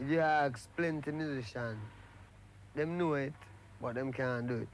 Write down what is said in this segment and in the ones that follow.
If you ask plenty musicians, them know it, but them can't do it.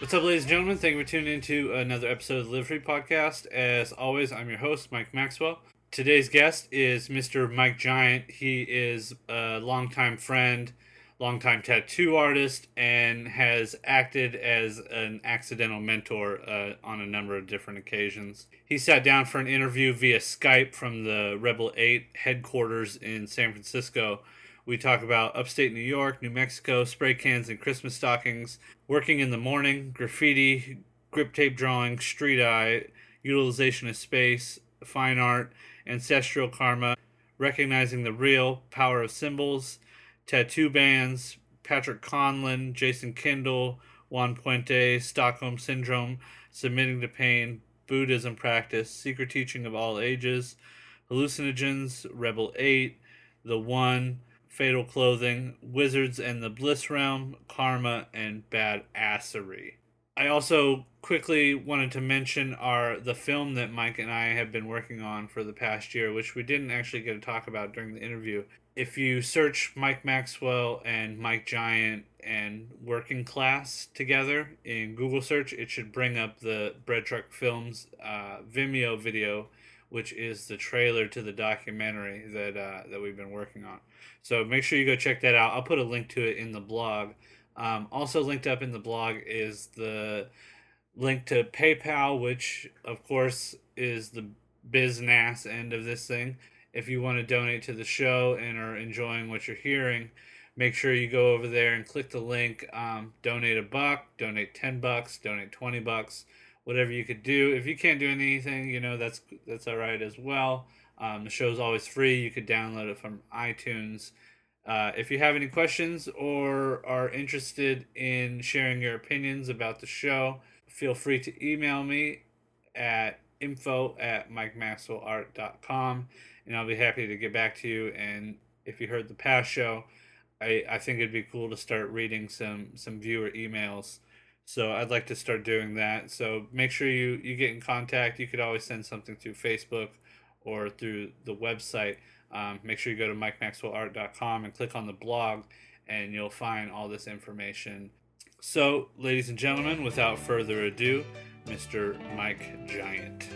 What's up, ladies and gentlemen? Thank you for tuning in to another episode of the Live Free Podcast. As always, I'm your host, Mike Maxwell. Today's guest is Mr. Mike Giant. He is a longtime friend, longtime tattoo artist, and has acted as an accidental mentor uh, on a number of different occasions. He sat down for an interview via Skype from the Rebel 8 headquarters in San Francisco. We talk about upstate New York, New Mexico, spray cans and Christmas stockings, working in the morning, graffiti, grip tape drawing, street eye, utilization of space, fine art, ancestral karma, recognizing the real power of symbols, tattoo bands, Patrick Conlon, Jason Kundell, Juan Puente, Stockholm Syndrome, Submitting to Pain, Buddhism Practice, Secret Teaching of All Ages, Hallucinogens, Rebel 8, The One, Fatal Clothing, Wizards and the Bliss Realm, Karma, and Bad Assery. I also quickly wanted to mention our the film that Mike and I have been working on for the past year, which we didn't actually get to talk about during the interview. If you search Mike Maxwell and Mike Giant and Working Class together in Google search, it should bring up the Bread Truck Films uh, Vimeo video, which is the trailer to the documentary that uh, that we've been working on. So make sure you go check that out. I'll put a link to it in the blog. Um, also linked up in the blog is the link to PayPal, which of course is the business end of this thing. If you want to donate to the show and are enjoying what you're hearing, make sure you go over there and click the link. Um, donate a buck, donate ten bucks, donate twenty bucks, whatever you could do. If you can't do anything, you know that's that's all right as well. Um, the show's always free. You could download it from iTunes. Uh, if you have any questions or are interested in sharing your opinions about the show, feel free to email me at info at mikemaxwellart.com and I'll be happy to get back to you. And if you heard the past show, I, I think it'd be cool to start reading some, some viewer emails. So I'd like to start doing that. So make sure you, you get in contact. You could always send something through Facebook or through the website. Um, make sure you go to mikemaxwellart.com and click on the blog, and you'll find all this information. So, ladies and gentlemen, without further ado, Mr. Mike Giant.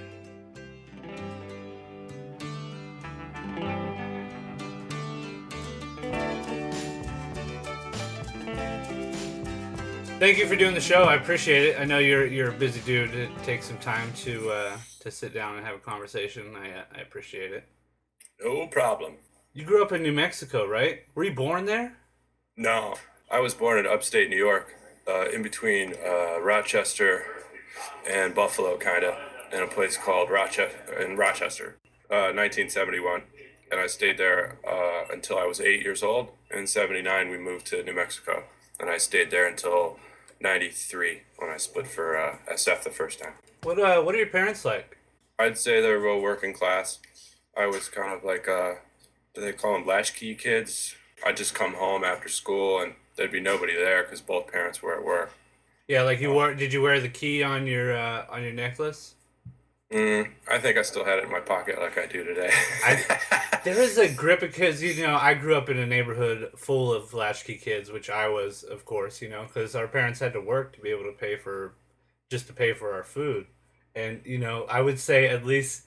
Thank you for doing the show. I appreciate it. I know you're you're a busy dude. It takes some time to uh, to sit down and have a conversation. I uh, I appreciate it. No problem. You grew up in New Mexico, right? Were you born there? No, I was born in upstate New York, uh, in between uh, Rochester and Buffalo, kind of, in a place called Rochester, in Rochester, uh, 1971. And I stayed there uh, until I was eight years old. In 79, we moved to New Mexico. And I stayed there until 93 when I split for uh, SF the first time. What uh What are your parents like? I'd say they're real working class. I was kind of like, uh, do they call them latchkey kids? I'd just come home after school and there'd be nobody there because both parents were at work. Yeah, like you wore. Did you wear the key on your uh, on your necklace? Mm, I think I still had it in my pocket like I do today. I, there is a grip because you know I grew up in a neighborhood full of latchkey kids, which I was, of course, you know, because our parents had to work to be able to pay for, just to pay for our food, and you know I would say at least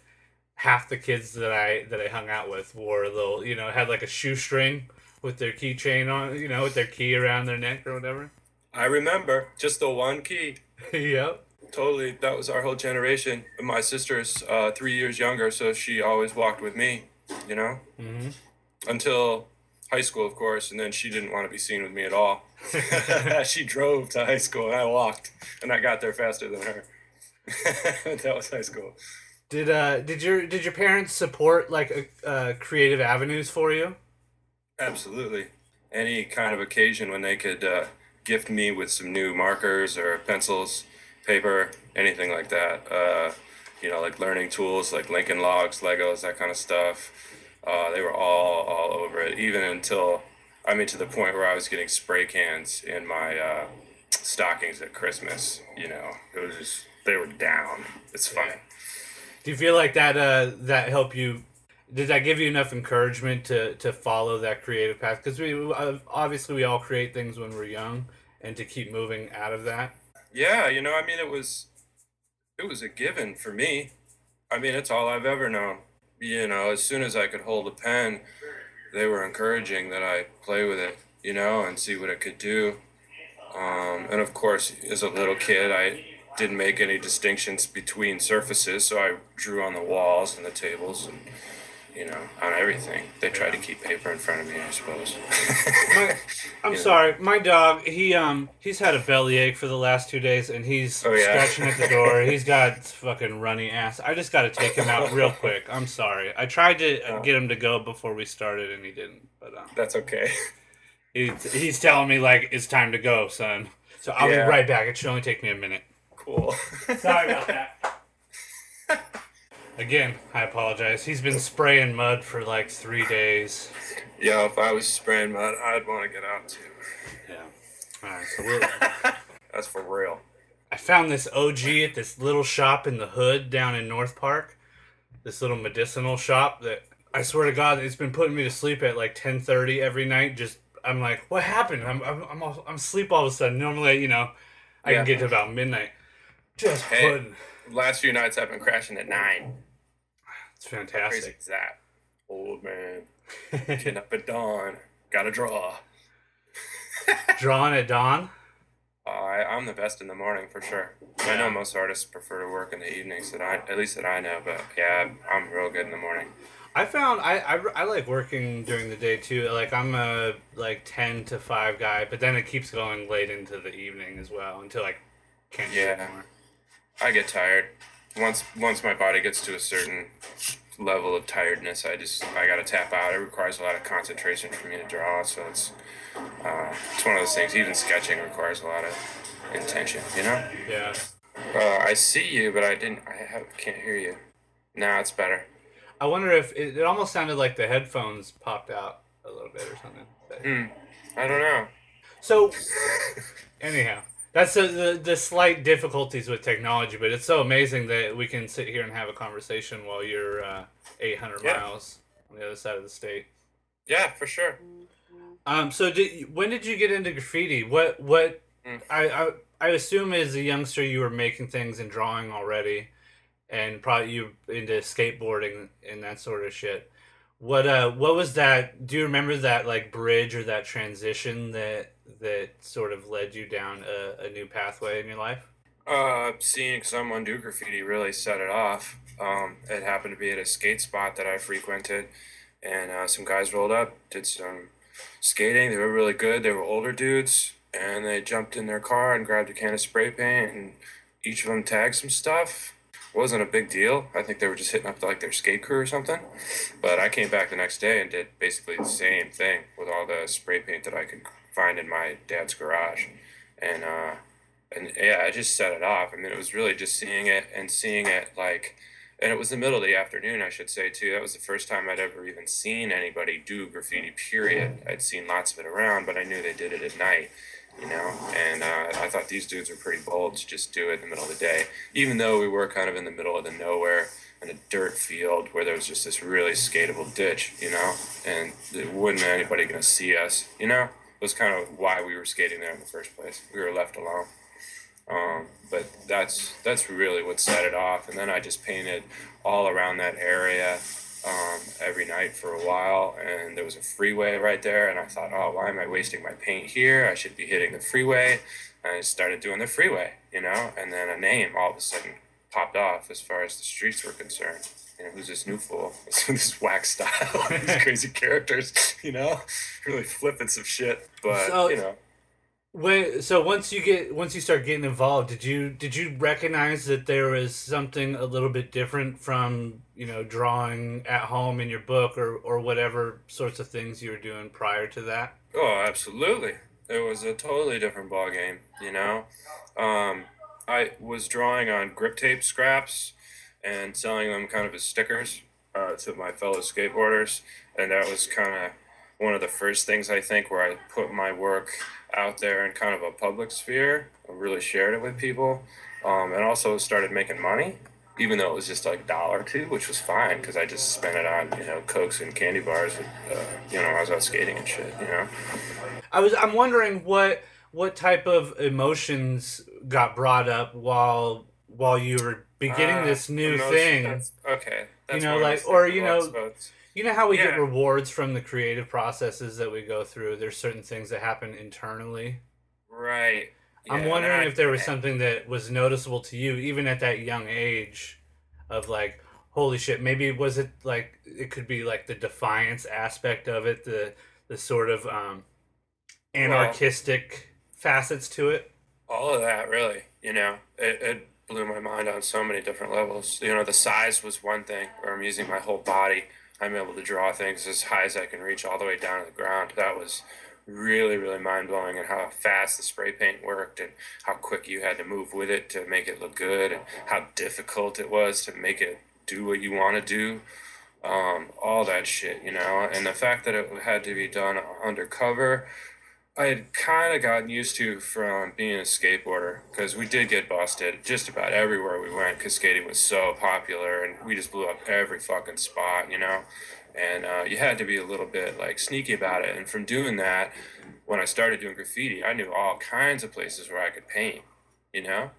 half the kids that I that I hung out with wore a little, you know, had like a shoestring with their keychain on, you know, with their key around their neck or whatever. I remember just the one key. yep. Totally, that was our whole generation. My sister's uh, three years younger, so she always walked with me, you know, hmm until high school, of course, and then she didn't want to be seen with me at all. she drove to high school, and I walked, and I got there faster than her. that was high school. Did uh did your did your parents support like uh, creative avenues for you? Absolutely. Any kind of occasion when they could uh, gift me with some new markers or pencils, paper, anything like that. Uh, you know, like learning tools like Lincoln Logs, Legos, that kind of stuff. Uh, they were all all over it, even until I mean to the point where I was getting spray cans in my uh, stockings at Christmas. You know, it was just they were down. It's fine. Do you feel like that uh, that helped you? Did that give you enough encouragement to, to follow that creative path? Because we obviously we all create things when we're young, and to keep moving out of that. Yeah, you know, I mean, it was it was a given for me. I mean, it's all I've ever known. You know, as soon as I could hold a pen, they were encouraging that I play with it, you know, and see what it could do. Um, and of course, as a little kid, I didn't make any distinctions between surfaces, so I drew on the walls and the tables and you know on everything. They tried to keep paper in front of me, I suppose. My, I'm sorry, my dog. He um he's had a bellyache for the last two days, and he's Oh, yeah. scratching at the door. he's got fucking runny ass. I just got to take him out real quick. I'm sorry. I tried to Oh. get him to go before we started, and he didn't. But um, That's okay. he's he's telling me like it's time to go, son. So I'll Yeah. be right back. It should only take me a minute. Cool. Sorry about that. Again, I apologize. He's been spraying mud for like three days. yeah, if I was spraying mud, I'd want to get out too. Yeah. All right. So we'll, That's for real. I found this OG at this little shop in the hood down in North Park. This little medicinal shop that I swear to God, it's been putting me to sleep at like ten thirty every night. Just I'm like, what happened? I'm I'm I'm, all, I'm asleep all of a sudden. Normally, you know, I Yeah. can get to about midnight. Just Hey. putting. Last few nights I've been crashing at nine. It's crazy fantastic. is that? Old man. Getting up at dawn. Gotta draw. Drawing at dawn. Uh, I, I'm the best in the morning for sure. I know most artists prefer to work in the evenings, that I at least that I know. But yeah, I'm, real good in the morning. I found I, I, I like working during the day too. Like I'm a like ten to five guy, but then it keeps going late into the evening as well until I can't do Yeah. anymore. I get tired. Once once my body gets to a certain level of tiredness, I just I gotta tap out. It requires a lot of concentration for me to draw, so it's uh, it's one of those things. Even sketching requires a lot of intention. You know. Yeah. Uh, I see you, but I didn't. I have, can't hear you. Now it's better. I wonder if it, it almost sounded like the headphones popped out a little bit or something. Hmm. I don't know. So, anyhow, that's the, the the slight difficulties with technology, but it's so amazing that we can sit here and have a conversation while you're uh, 800 Yeah. miles on the other side of the state. Yeah, for sure. Um. So, did when did you get into graffiti? What what? Mm. I, I I assume as a youngster you were making things and drawing already, and probably you into skateboarding and that sort of shit. What uh what was that? Do you remember that like bridge or that transition that that sort of led you down a, a new pathway in your life? Uh, seeing someone do graffiti really set it off. Um, it happened to be at a skate spot that I frequented, and uh, some guys rolled up, did some skating. They were really good. They were older dudes, and they jumped in their car and grabbed a can of spray paint, and each of them tagged some stuff. Wasn't a big deal. I think they were just hitting up like their skate crew or something. But I came back the next day and did basically the same thing with all the spray paint that I could find in my dad's garage, and uh, and yeah, I just set it off. I mean, it was really just seeing it and seeing it like, and it was the middle of the afternoon, I should say too. That was the first time I'd ever even seen anybody do graffiti. Period. I'd seen lots of it around, but I knew they did it at night, you know. And uh, I thought these dudes were pretty bold to just do it in the middle of the day, even though we were kind of in the middle of the nowhere in a dirt field where there was just this really skatable ditch, you know, and it wasn't anybody gonna see us, you know. It was kind of why we were skating there in the first place. We were left alone. Um, but that's that's really what set it off. And then I just painted all around that area um, every night for a while. And there was a freeway right there, and I thought, oh, why am I wasting my paint here? I should be hitting the freeway. And I started doing the freeway, you know. And then a name all of a sudden popped off as far as the streets were concerned. You know, who's this new fool? this whack style, these crazy characters, you know, really flipping some shit. But So- you know. When so once you get once you start getting involved, did you did you recognize that there was something a little bit different from you know drawing at home in your book or or whatever sorts of things you were doing prior to that? Oh, absolutely. It was a totally different ball game, you know. Um, I was drawing on grip tape scraps and selling them kind of as stickers uh, to my fellow skateboarders, and that was kind of one of the first things I think where I put my work out there in kind of a public sphere. I really shared it with people, um, and also started making money, even though it was just like a dollar or two, which was fine because I just spent it on you know cokes and candy bars. Uh, you know, I was out skating and shit. You know. I was. I'm wondering what what type of emotions got brought up while while you were beginning Uh, this new emotion- thing. that's- okay. That's know, like- or, you know, You know how we get rewards from the creative processes that we go through. There's certain things that happen internally. right. I'm Yeah, wondering that- if there was something that was noticeable to you, even at that young age, of like, holy shit. Maybe was it like it could be like the defiance aspect of it, the the sort of um, anarchistic facets to it. all of that really you know it, it blew my mind on so many different levels you know the size was one thing where i'm using my whole body i'm able to draw things as high as i can reach all the way down to the ground. That was really really mind-blowing and how fast the spray paint worked and how quick you had to move with it to make it look good and how difficult it was to make it do what you want to do. Um, all that shit you know? And the fact that it had to be done undercover I had kind of gotten used to from being a skateboarder because we did get busted just about everywhere we went because skating was so popular and we just blew up every fucking spot, you know. And uh, you had to be a little bit like sneaky about it. And from doing that, when I started doing graffiti, I knew all kinds of places where I could paint, you know,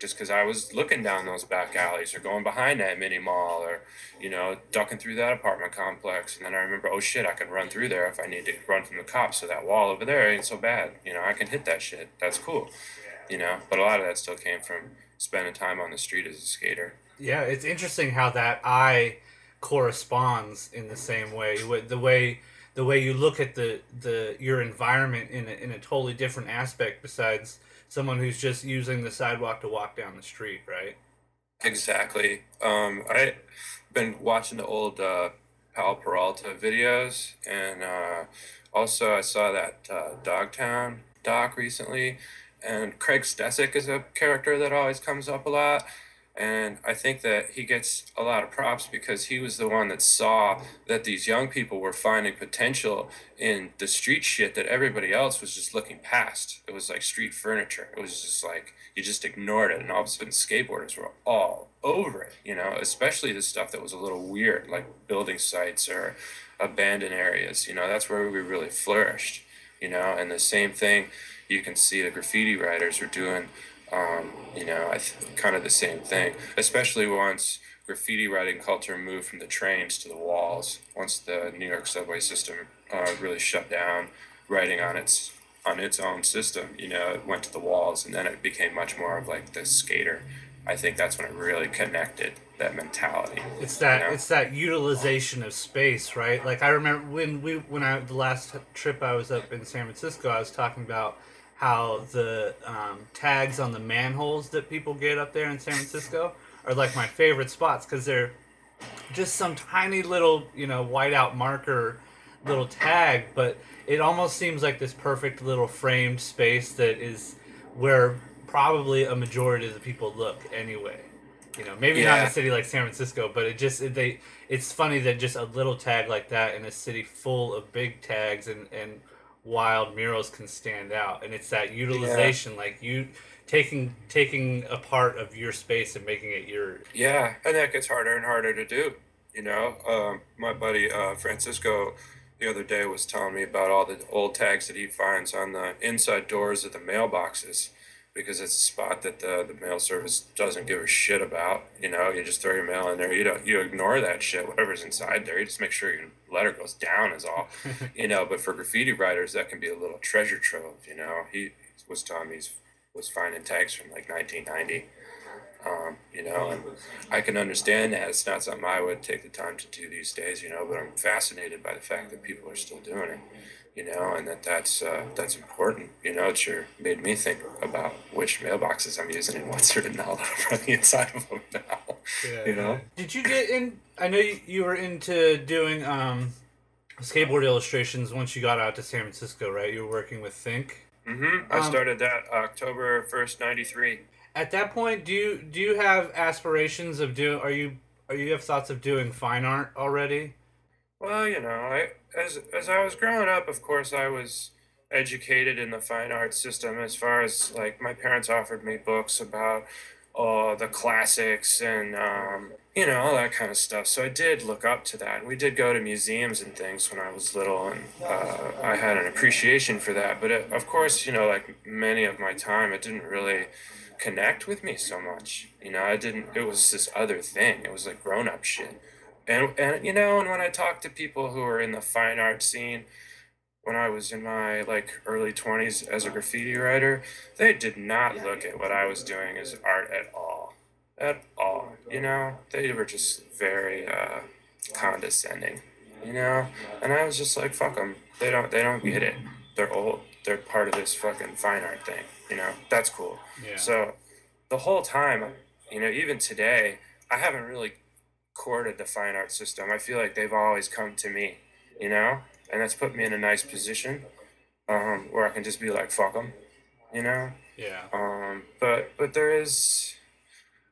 just because I was looking down those back alleys or going behind that mini mall or, you know, ducking through that apartment complex. And then I remember, oh shit, I can run through there if I need to run from the cops. So that wall over there ain't so bad. You know, I can hit that shit. That's cool. You know, but a lot of that still came from spending time on the street as a skater. Yeah, it's interesting how that eye corresponds in the same way. Wh- The way the way you look at the, the your environment in a, in a totally different aspect besides someone who's just using the sidewalk to walk down the street, right? Exactly. Um, I've been watching the old uh, Powell Peralta videos, and uh, also I saw that uh, Dogtown doc recently. And Craig Stecyk is a character that always comes up a lot. And I think that he gets a lot of props because he was the one that saw that these young people were finding potential in the street shit that everybody else was just looking past. It was like street furniture. It was just like you just ignored it, and all of a sudden skateboarders were all over it. You know, especially the stuff that was a little weird, like building sites or abandoned areas. You know, that's where we really flourished. You know, and the same thing you can see the graffiti writers are doing. Um, you know, I th- kind of the same thing, especially once graffiti writing culture moved from the trains to the walls. Once the New York subway system uh, really shut down writing on its on its own system, you know, it went to the walls, and then it became much more of like the skater. I think that's when it really connected that mentality. It's that Yeah. it's that utilization of space, right? Like I remember when we when I the last trip I was up in San Francisco, I was talking about how the um, tags on the manholes that people get up there in San Francisco are like my favorite spots because they're just some tiny little you know whiteout marker little tag, but it almost seems like this perfect little framed space that is where probably a majority of the people look anyway. You know, maybe not in a city like San Francisco, but it just it, they it's funny that just a little tag like that in a city full of big tags and and wild murals can stand out, and it's that utilization, like you taking taking a part of your space and making it your Yeah, and that gets harder and harder to do. You know, um, my buddy uh, Francisco the other day was telling me about all the old tags that he finds on the inside doors of the mailboxes because it's a spot that the, the mail service doesn't give a shit about. You know, you just throw your mail in there. You don't you ignore that shit, whatever's inside there. You just make sure your letter goes down is all. you know, but for graffiti writers, that can be a little treasure trove. You know, he was telling me he was finding tags from like 1990. Um, you know, and I can understand that. It's not something I would take the time to do these days, you know, but I'm fascinated by the fact that people are still doing it, you know, and that that's, uh, that's important. You know, it sure made me think about which mailboxes I'm using and what's written all over the inside of them now, you know? Did you get in? I know you, you were into doing um, skateboard illustrations once you got out to San Francisco, right? You were working with Think. Mm-hmm. I Um, started that October 1st, 93. At that point, do you do you have aspirations of do? Are you are you have thoughts of doing fine art already? Well, you know, I as as I was growing up, of course, I was educated in the fine arts system as far as like my parents offered me books about uh, the classics and um, you know all that kind of stuff. So I did look up to that. We did go to museums and things when I was little, and uh, I had an appreciation for that. But it, of course, you know, like many of my time, it didn't really connect with me so much. You know, I didn't. It was this other thing. It was like grown up shit. And and you know, and when I talk to people who are in the fine art scene, when I was in my like early 20s as a graffiti writer, they did not look at what I was doing as art at all. At all. You know, they were just very uh, condescending, you know? And I was just like, fuck them. They don't they don't get it. They're old. They're part of this fucking fine art thing, you know? That's cool. Yeah. So the whole time, you know, even today, I haven't really courted the fine art system. I feel like they've always come to me, you know? and that's put me in a nice position um, where I can just be like, fuck them, you know. Yeah. Um, but but there is,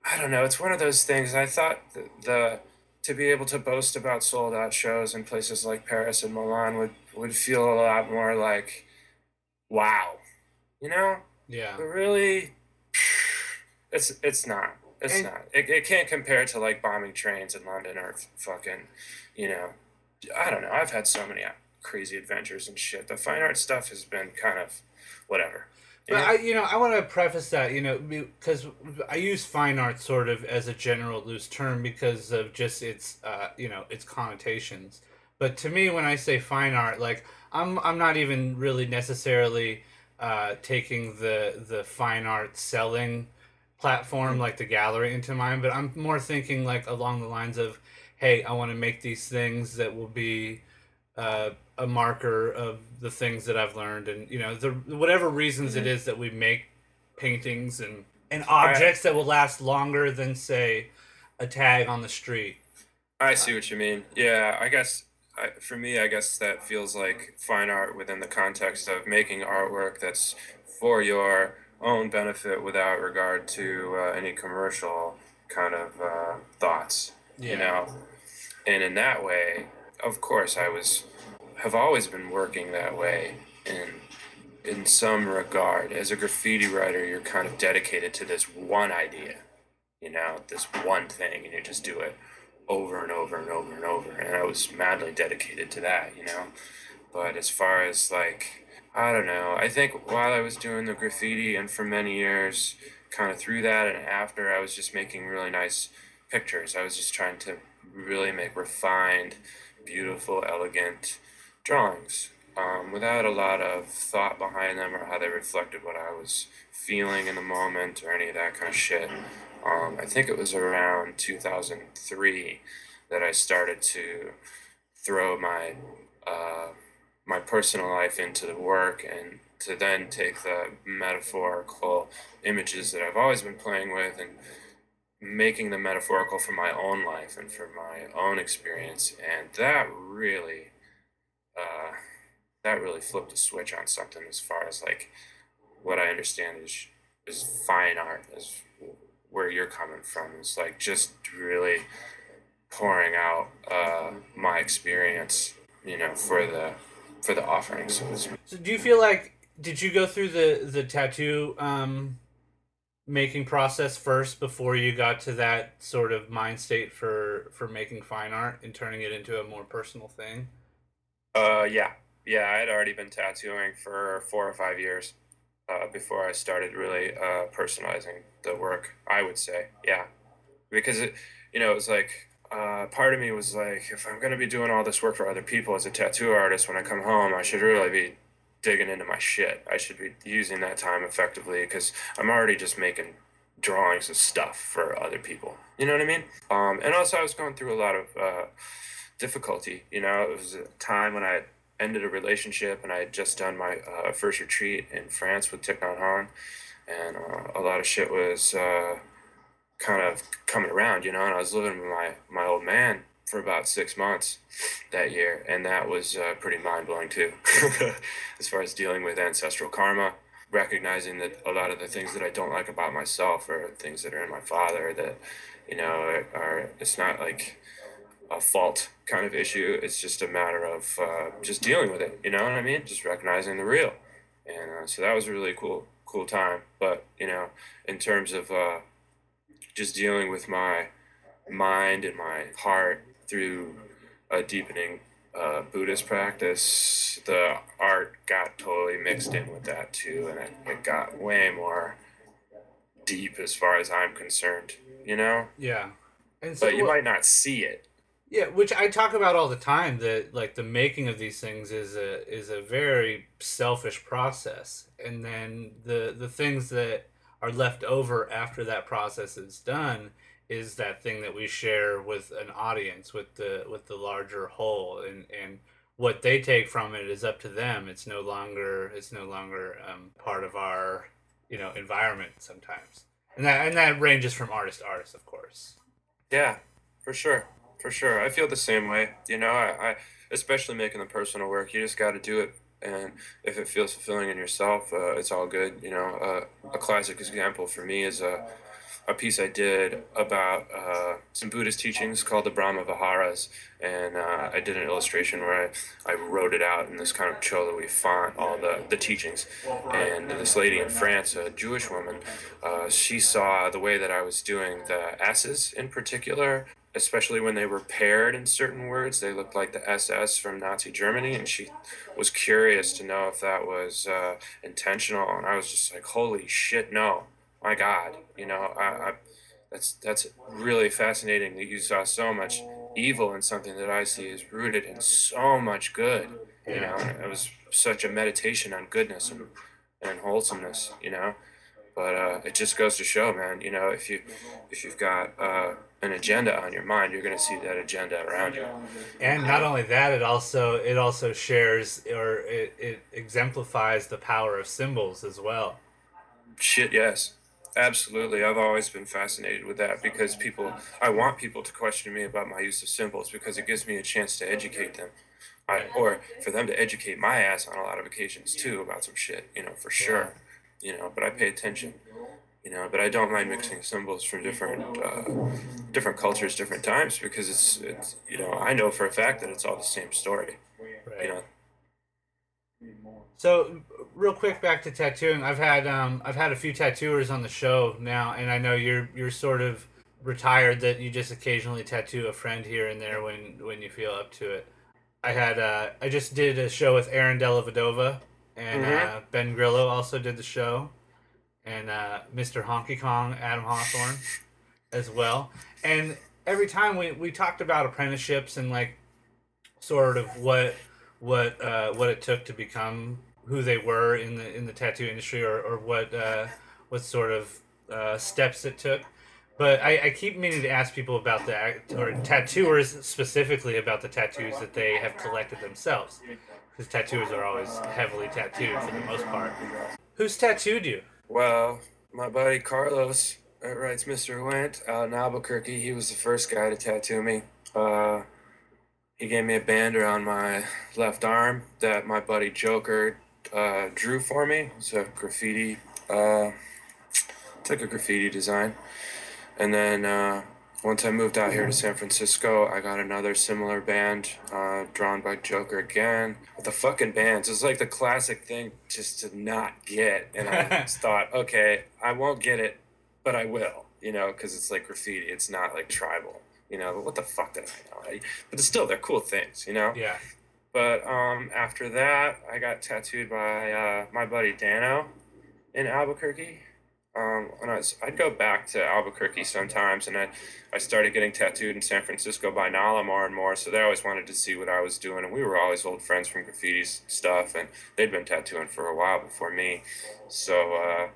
I don't know. It's one of those things. I thought the, the to be able to boast about sold out shows in places like Paris and Milan would would feel a lot more like, wow, you know. Yeah. But really, it's it's not. It's And- not. It, it can't compare to like bombing trains in London or fucking, you know, I don't know. I've had so many crazy adventures and shit. The fine art stuff has been kind of whatever. But know? I, you know, I want to preface that, you know, because I use fine art sort of as a general loose term because of just its, uh, you know, its connotations. But to me, when I say fine art, like I'm, I'm not even really necessarily uh, taking the the fine art selling platform like the gallery into mind, but I'm more thinking like along the lines of, hey, I want to make these things that will be uh, a marker of the things that I've learned, and you know, the whatever reasons it is that we make paintings and and objects that will last longer than say a tag on the street. I see what you mean. Yeah, I guess I, for me, I guess that feels like fine art within the context of making artwork that's for your own benefit without regard to uh, any commercial kind of uh, thoughts. You know, and in that way, of course, I was have always been working that way in in some regard. As a graffiti writer, you're kind of dedicated to this one idea, you know, this one thing, and you just do it over and over and over and over. And I was madly dedicated to that, you know. But as far as like, I don't know, I think while I was doing the graffiti and for many years, kind of through that and after, I was just making really nice pictures. I was just trying to really make refined, beautiful, elegant drawings um, without a lot of thought behind them or how they reflected what I was feeling in the moment or any of that kind of shit. Um, I think it was around 2003 that I started to throw my uh, my personal life into the work and to then take the metaphorical images that I've always been playing with and making them metaphorical for my own life and for my own experience. And that really uh, that really flipped a switch on something as far as like what I understand is is fine art is where you're coming from. Is like just really pouring out uh, my experience you know for the for the offering so. So do you feel like did you go through the the tattoo um making process first before you got to that sort of mind state for for making fine art and turning it into a more personal thing? Uh, yeah, yeah. I had already been tattooing for four or five years uh, before I started really uh, personalizing the work. I would say, yeah, because it, you know, it was like uh, part of me was like, if I'm gonna be doing all this work for other people as a tattoo artist, when I come home, I should really be digging into my shit. I should be using that time effectively because I'm already just making drawings of stuff for other people. You know what I mean? Um, and also, I was going through a lot of uh, difficulty. You know, it was a time when I ended a relationship and I had just done my uh, first retreat in France with Thich Nhat Hanh, and uh, a lot of shit was uh, kind of coming around, you know. And I was living with my my old man for about six months that year, and that was uh, pretty mind blowing too, as far as dealing with ancestral karma. Recognizing that a lot of the things that I don't like about myself are things that are in my father that, you know, are, are it's not like a fault kind of issue. It's just a matter of uh, just dealing with it. You know what I mean? Just recognizing the real. And uh, so that was a really cool, cool time. But you know, in terms of uh, just dealing with my mind and my heart through a deepening uh, Buddhist practice, the art got totally mixed in with that too, and it, it got way more deep as far as I'm concerned. You know, Yeah. And so but you what- might not see it. Yeah, which I talk about all the time. That like the making of these things is a is a very selfish process, and then the the things that are left over after that process is done is that thing that we share with an audience, with the with the larger whole, and and what they take from it is up to them. It's no longer it's no longer um, part of our you know environment sometimes, and that and that ranges from artist to artist, of course. Yeah, for sure. For sure. I feel the same way. You know, I, I especially making the personal work, you just got to do it. And if it feels fulfilling in yourself, uh, it's all good. You know, uh, a classic example for me is a, a piece I did about uh, some Buddhist teachings called the Brahma Viharas. And uh, I did an illustration where I, I wrote it out in this kind of Cholo font, all the, the teachings. And this lady in France, a Jewish woman, uh, she saw the way that I was doing the S's in particular, especially when they were paired in certain words. They looked like the SS from Nazi Germany, and she was curious to know if that was uh, intentional. And I was just like, "Holy shit, no! My God, you know, I, I, that's that's really fascinating that you saw so much evil in something that I see is rooted in so much good. You know, and it was such a meditation on goodness and and wholesomeness. You know." But uh, it just goes to show, man. You know, if you if you've got uh, an agenda on your mind, you're gonna see that agenda around you. And not only that, it also it also shares or it, it exemplifies the power of symbols as well. Shit, yes, absolutely. I've always been fascinated with that because people, I want people to question me about my use of symbols because it gives me a chance to educate them, I, or for them to educate my ass on a lot of occasions too about some shit. You know, for sure. You know, but I pay attention. You know, but I don't mind mixing symbols from different uh, different cultures, different times because it's it's you know I know for a fact that it's all the same story. Right. You know, So, real quick back to tattooing. I've had um, I've had a few tattooers on the show now, and I know you're you're sort of retired that you just occasionally tattoo a friend here and there when when you feel up to it. I had uh, I just did a show with Aaron Della Vedova, and uh, Ben Grillo also did the show, and uh, Mr. Honky Kong Adam Hawthorne as well. And every time we we talked about apprenticeships and like sort of what what uh, what it took to become who they were in the in the tattoo industry or, or what uh, what sort of uh, steps it took. But I, I keep meaning to ask people about the act- or tattooers specifically about the tattoos that they have collected themselves, because tattooers are always heavily tattooed for the most part. Who's tattooed you? Well, my buddy Carlos uh, writes Mr. Went out in Albuquerque. He was the first guy to tattoo me. Uh, he gave me a band around my left arm that my buddy Joker uh, drew for me. It's a graffiti, uh, like a graffiti design. And then uh, once I moved out here to San Francisco, I got another similar band uh, drawn by Joker again. But the fucking bands is like the classic thing just to not get. And I just thought, okay, I won't get it, but I will, you know, because it's like graffiti. It's not like tribal, you know. But what the fuck did I know? I, but it's still, they're cool things, you know. Yeah. But um, after that, I got tattooed by uh, my buddy Dano in Albuquerque. Um, when I was, I'd go back to Albuquerque sometimes, and I, I started getting tattooed in San Francisco by Nala more and more. So they always wanted to see what I was doing, and we were always old friends from graffiti stuff, and they'd been tattooing for a while before me. So uh,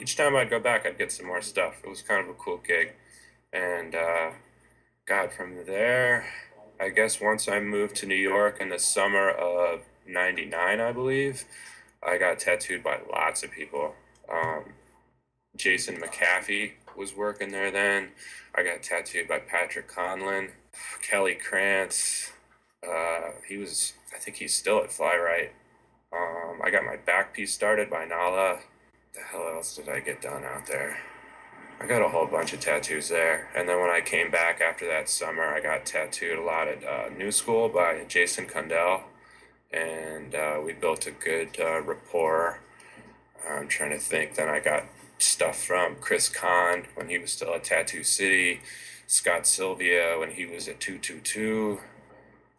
each time I'd go back, I'd get some more stuff. It was kind of a cool gig, and uh, God, from there, I guess once I moved to New York in the summer of '99, I believe, I got tattooed by lots of people. Um, Jason McAfee was working there then. I got tattooed by Patrick Conlon, Kelly Krantz. Uh, he was, I think he's still at Flyrite. Um, I got my back piece started by Nala. The hell else did I get done out there? I got a whole bunch of tattoos there. And then when I came back after that summer, I got tattooed a lot at uh, New School by Jason Kundell. And uh, we built a good uh, rapport. I'm trying to think. Then I got stuff from Chris Kahn when he was still at Tattoo City, Scott Sylvia when he was at 222.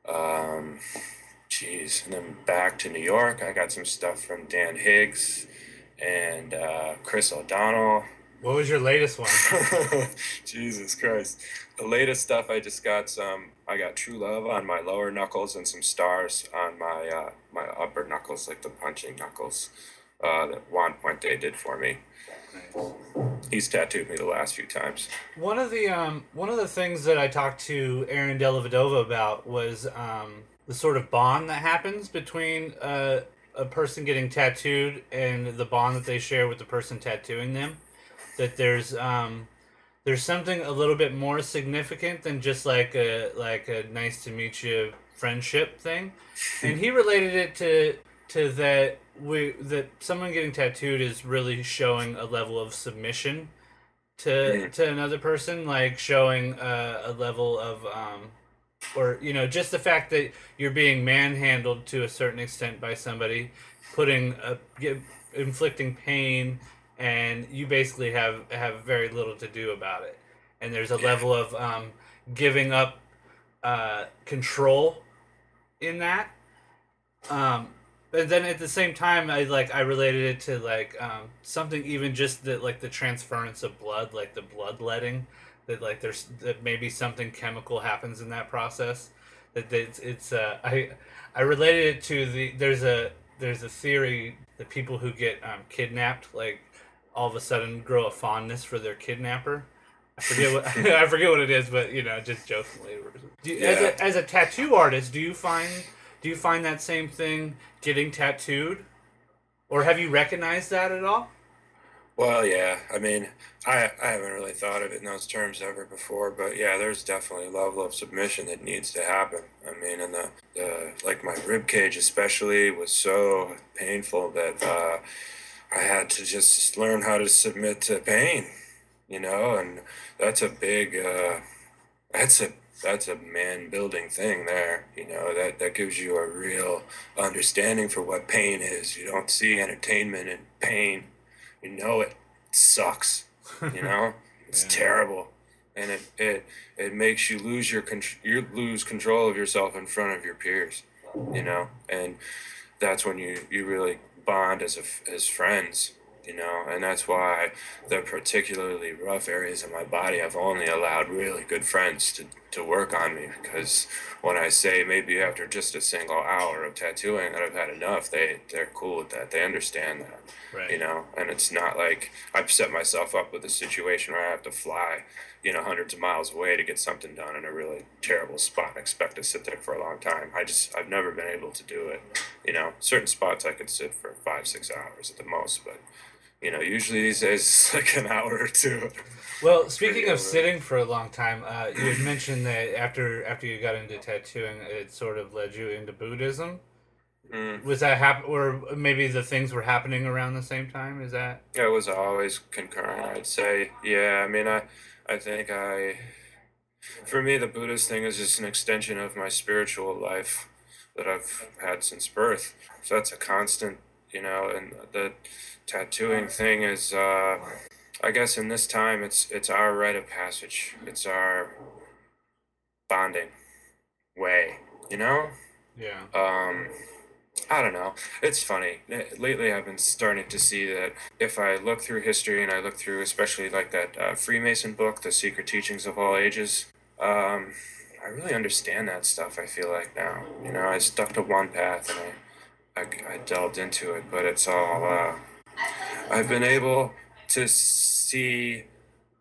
Um, Jeez, and then back to New York, I got some stuff from Dan Higgs and uh, Chris O'Donnell. What was your latest one? Jesus Christ. The latest stuff I just got some I got true love on my lower knuckles and some stars on my uh, my upper knuckles, like the punching knuckles uh, that Juan Puente did for me. He's tattooed me the last few times. One of the um one of the things that I talked to Aaron Della Vedova about was um the sort of bond that happens between uh, a person getting tattooed and the bond that they share with the person tattooing them. That there's um there's something a little bit more significant than just like a like a nice to meet you friendship thing. And he related it to to that we that someone getting tattooed is really showing a level of submission to to another person, like showing a, a level of um, or you know just the fact that you're being manhandled to a certain extent by somebody, putting a inflicting pain, and you basically have have very little to do about it. And there's a level of um, giving up uh, control in that. Um, but then at the same time, I like I related it to like um, something even just that like the transference of blood, like the bloodletting, that like there's that maybe something chemical happens in that process. That it's it's uh, I I related it to the there's a there's a theory that people who get um, kidnapped like all of a sudden grow a fondness for their kidnapper. I forget what I forget what it is, but you know, just jokingly. You, as, a, as a tattoo artist, do you find do you find that same thing getting tattooed, or have you recognized that at all? Well, yeah. I mean, I I haven't really thought of it in those terms ever before, but yeah, there's definitely a level of submission that needs to happen. I mean, and the the like my rib cage especially was so painful that uh, I had to just learn how to submit to pain, you know, and that's a big uh, that's a that's a man building thing there you know that that gives you a real understanding for what pain is. You don't see entertainment in pain. You know it sucks you know? It's Yeah. terrible. And it, it it makes you lose your con- you lose control of yourself in front of your peers you know? And that's when you you really bond as a as friends you know? And that's why the particularly rough areas of my body i've only allowed really good friends to to work on me because when i say maybe after just a single hour of tattooing that i've had enough they they're cool with that they understand that Right. you know? And it's not like i've set myself up with a situation where i have to fly you know hundreds of miles away to get something done in a really terrible spot and expect to sit there for a long time. I just i've never been able to do it you know? Certain spots i could sit for five six hours at the most but you know usually these days it's like an hour or two Well, speaking of sitting for a long time, uh, you had mentioned that after after you got into tattooing, it sort of led you into Buddhism. Mm. Was that hap- or maybe the things were happening around the same time? Is that It was always concurrent, I'd say. Yeah, I mean, I, I think I, for me, the Buddhist thing is just an extension of my spiritual life that I've had since birth. So that's a constant, you know, and the tattooing thing is, uh, I guess in this time, it's, it's our rite of passage. It's our bonding way, you know? yeah? um i don't know it's funny Eh, lately i've been starting to see that if i look through history and i look through especially like that uh, freemason book the secret teachings of all ages um i really understand that stuff i feel like now you know i stuck to one path and i i, I delved into it but it's all uh i've been able to see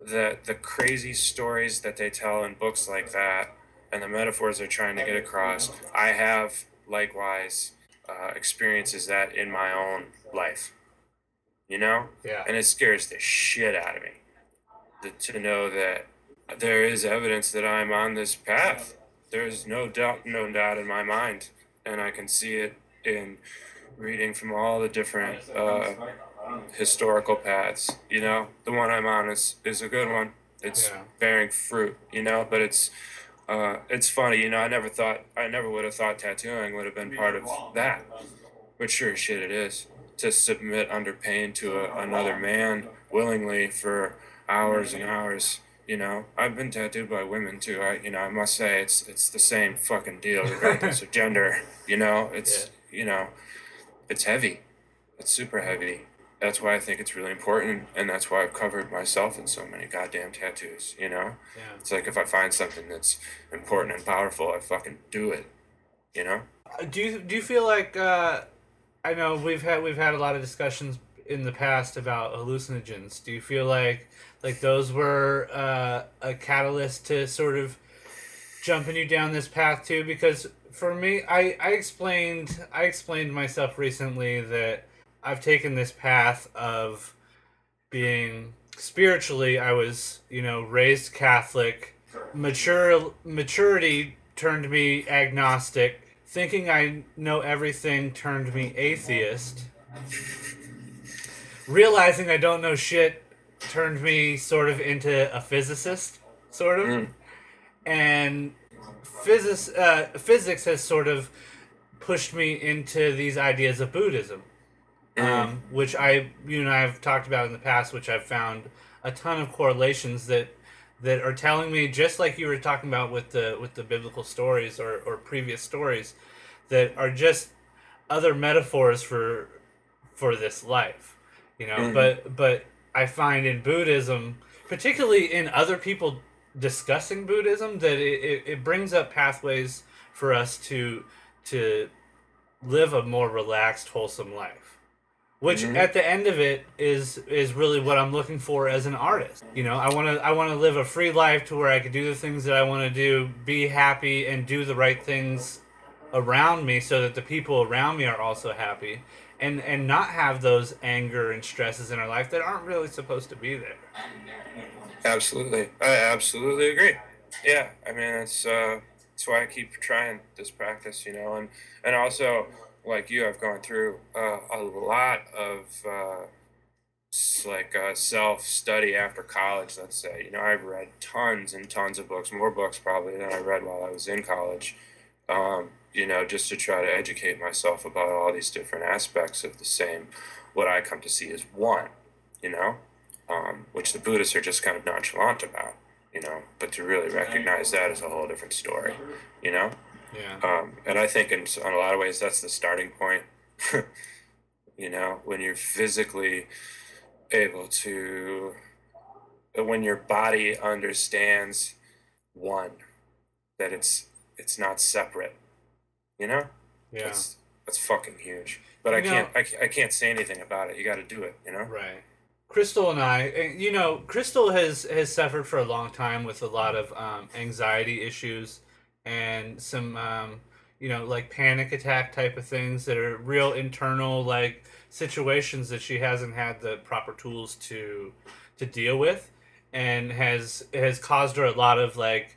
that the crazy stories that they tell in books like that and the metaphors they're trying to get across, I have likewise uh, experiences that in my own life. You know? Yeah. And it scares the shit out of me to, to know that there is evidence that I'm on this path. There's no doubt, no doubt in my mind, and I can see it in reading from all the different uh, historical paths. You know, the one I'm on is is a good one. It's Yeah. bearing fruit. You know, but it's uh, it's funny. You know, I never thought I never would have thought tattooing would have been part of that, but sure as shit it is. To submit under pain to a, another man willingly for hours and hours. You know, I've been tattooed by women too. I, you know, I must say it's it's the same fucking deal regardless of gender. You know, it's you know, it's heavy. It's super heavy. That's why I think it's really important, and that's why I've covered myself in so many goddamn tattoos. You know, Yeah. it's like if I find something that's important and powerful, I fucking do it. You know. Uh, Do you do you feel like uh, I know we've had we've had a lot of discussions in the past about hallucinogens. Do you feel like like those were uh, a catalyst to sort of jumping you down this path too? Because for me, I I explained I explained myself recently that I've taken this path of being spiritually I was, you know, raised Catholic. Mature maturity turned me agnostic. Thinking I know everything turned me atheist. Realizing I don't know shit turned me sort of into a physicist, sort of. Mm. And physics uh, physics has sort of pushed me into these ideas of Buddhism um, which I you and I have talked about in the past, which I've found a ton of correlations that that are telling me just like you were talking about with the with the biblical stories or, or previous stories that are just other metaphors for for this life you know? Mhm. but but i find in buddhism particularly in other people discussing buddhism that it, it, it brings up pathways for us to to live a more relaxed wholesome life which Mhm. at the end of it is is really what I'm looking for as an artist. You know, I want to I want to live a free life to where I can do the things that I want to do, be happy and do the right things around me so that the people around me are also happy and and not have those anger and stresses in our life that aren't really supposed to be there. Absolutely, I absolutely agree. Yeah, I mean it's uh, that's why I keep trying this practice, you know, and and also like you, I've gone through uh, a lot of uh, like uh, self study after college. Let's say, you know, I've read tons and tons of books, more books probably than I read while I was in college. Um, you know, just to try to educate myself about all these different aspects of the same, what I come to see as one. You know, um, which the Buddhists are just kind of nonchalant about, you know. But to really recognize that is a whole different story, you know. Yeah. Um, and I think in, in a lot of ways that's the starting point, you know, when you're physically able to, uh, when your body understands one, that it's it's not separate, you know. Yeah. That's that's fucking huge. But I know- can't I, I can't say anything about it. You got to do it, you know. Right. Crystal and I, you know, Crystal has has suffered for a long time with a lot of um, anxiety issues and some, um, you know, like panic attack type of things that are real internal like situations that she hasn't had the proper tools to to deal with, and has has caused her a lot of like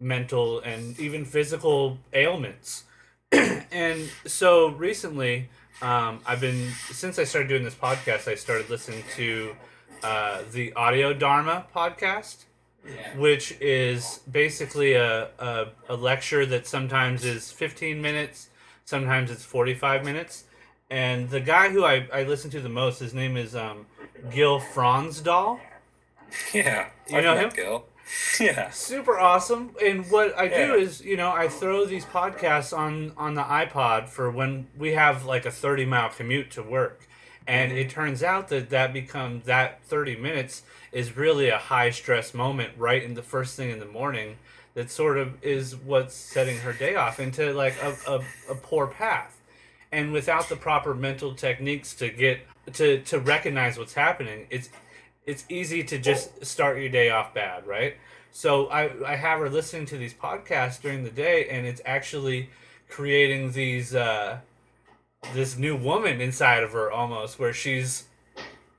mental and even physical ailments. and so recently, um, I've been since I started doing this podcast, I started listening to uh, the Audio Dharma podcast, which is basically a, a a lecture that sometimes is fifteen minutes, sometimes it's forty five minutes. And the guy who I, I listen to the most, his name is um, Gil Fronsdal. Yeah. You I've know him? Gil. yeah. super awesome and what i do is you know i throw these podcasts on on the ipod for when we have like a 30 mile commute to work and it turns out that that becomes that 30 minutes is really a high stress moment right in the first thing in the morning that sort of is what's setting her day off into like a, a, a poor path and without the proper mental techniques to get to to recognize what's happening it's it's easy to just start your day off bad, right? So I I have her listening to these podcasts during the day, and it's actually creating these uh, this new woman inside of her almost, where she's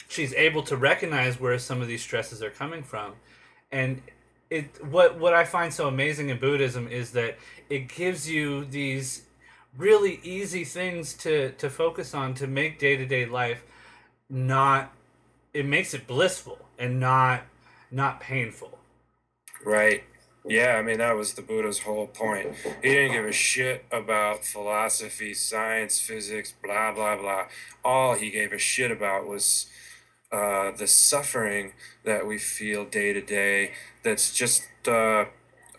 she's able to recognize where some of these stresses are coming from, and it what what I find so amazing in Buddhism is that it gives you these really easy things to to focus on to make day to day life not it makes it blissful and not not painful. Right. Yeah, I mean that was the Buddha's whole point. He didn't give a shit about philosophy, science, physics, blah blah blah. All he gave a shit about was uh, the suffering that we feel day to day. That's just uh,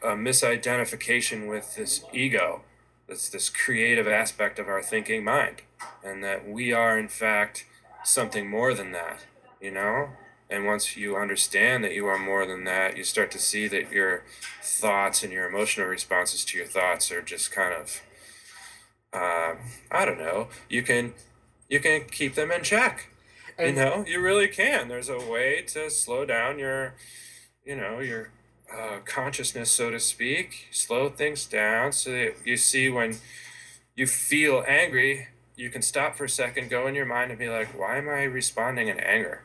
a misidentification with this ego. That's this creative aspect of our thinking mind, and that we are in fact something more than that. You know. And once you understand that you are more than that, you start to see that your thoughts and your emotional responses to your thoughts are just kind of, uh, I don't know. You can, you can keep them in check. And- you know, you really can. There's a way to slow down your, you know, your uh, consciousness, so to speak. Slow things down so that you see when you feel angry, you can stop for a second, go in your mind, and be like, "Why am I responding in anger?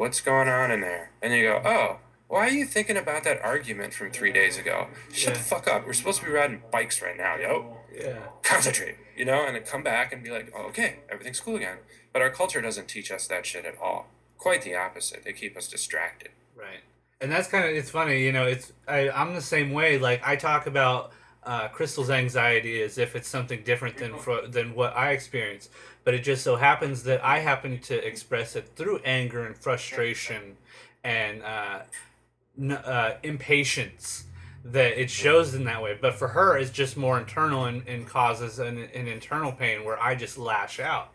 What's going on in there?" And you go, "Oh." Why are you thinking about that argument from three days ago? Shut the fuck up. We're supposed to be riding bikes right now, yo Yeah. concentrate, you know, and then come back and be like, oh, okay, everything's cool again. But our culture doesn't teach us that shit at all. Quite the opposite. They keep us distracted. Right. And that's kind of it's funny, you know, it's I I'm the same way like I talk about uh, Crystal's anxiety as if it's something different than fro- than what I experience, but it just so happens that I happen to express it through anger and frustration and uh, n- uh, impatience that it shows in that way. But for her, it's just more internal and, and causes an, an internal pain where I just lash out.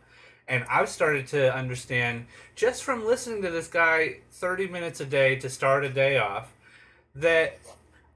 And I've started to understand just from listening to this guy 30 minutes a day to start a day off that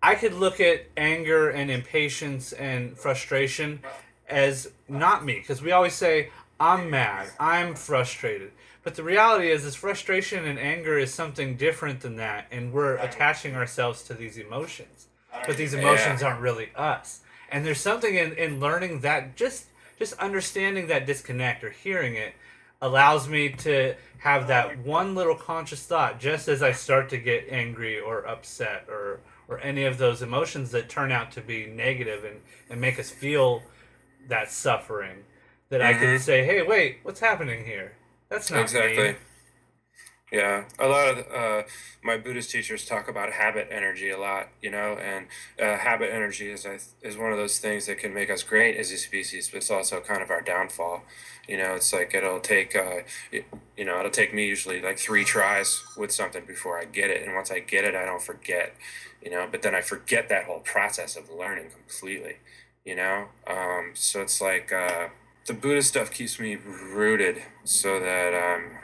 I could look at anger and impatience and frustration as not me because we always say I'm mad, I'm frustrated. But the reality is, is frustration and anger is something different than that, and we're attaching ourselves to these emotions. But these emotions aren't really us. And there's something in, in learning that just just understanding that disconnect or hearing it allows me to have that one little conscious thought just as I start to get angry or upset or or any of those emotions that turn out to be negative and, and make us feel that suffering that I can Mhm. say, hey, wait, what's happening here? That's not exactly. me. Yeah, a lot of uh, my Buddhist teachers talk about habit energy a lot, you know, and uh, habit energy is is one of those things that can make us great as a species, but it's also kind of our downfall. You know, it's like it'll take, uh, it, you know, it'll take me usually like three tries with something before I get it, and once I get it, I don't forget, you know. But then I forget that whole process of learning completely, you know. Um, so it's like uh, the Buddhist stuff keeps me rooted, so that um,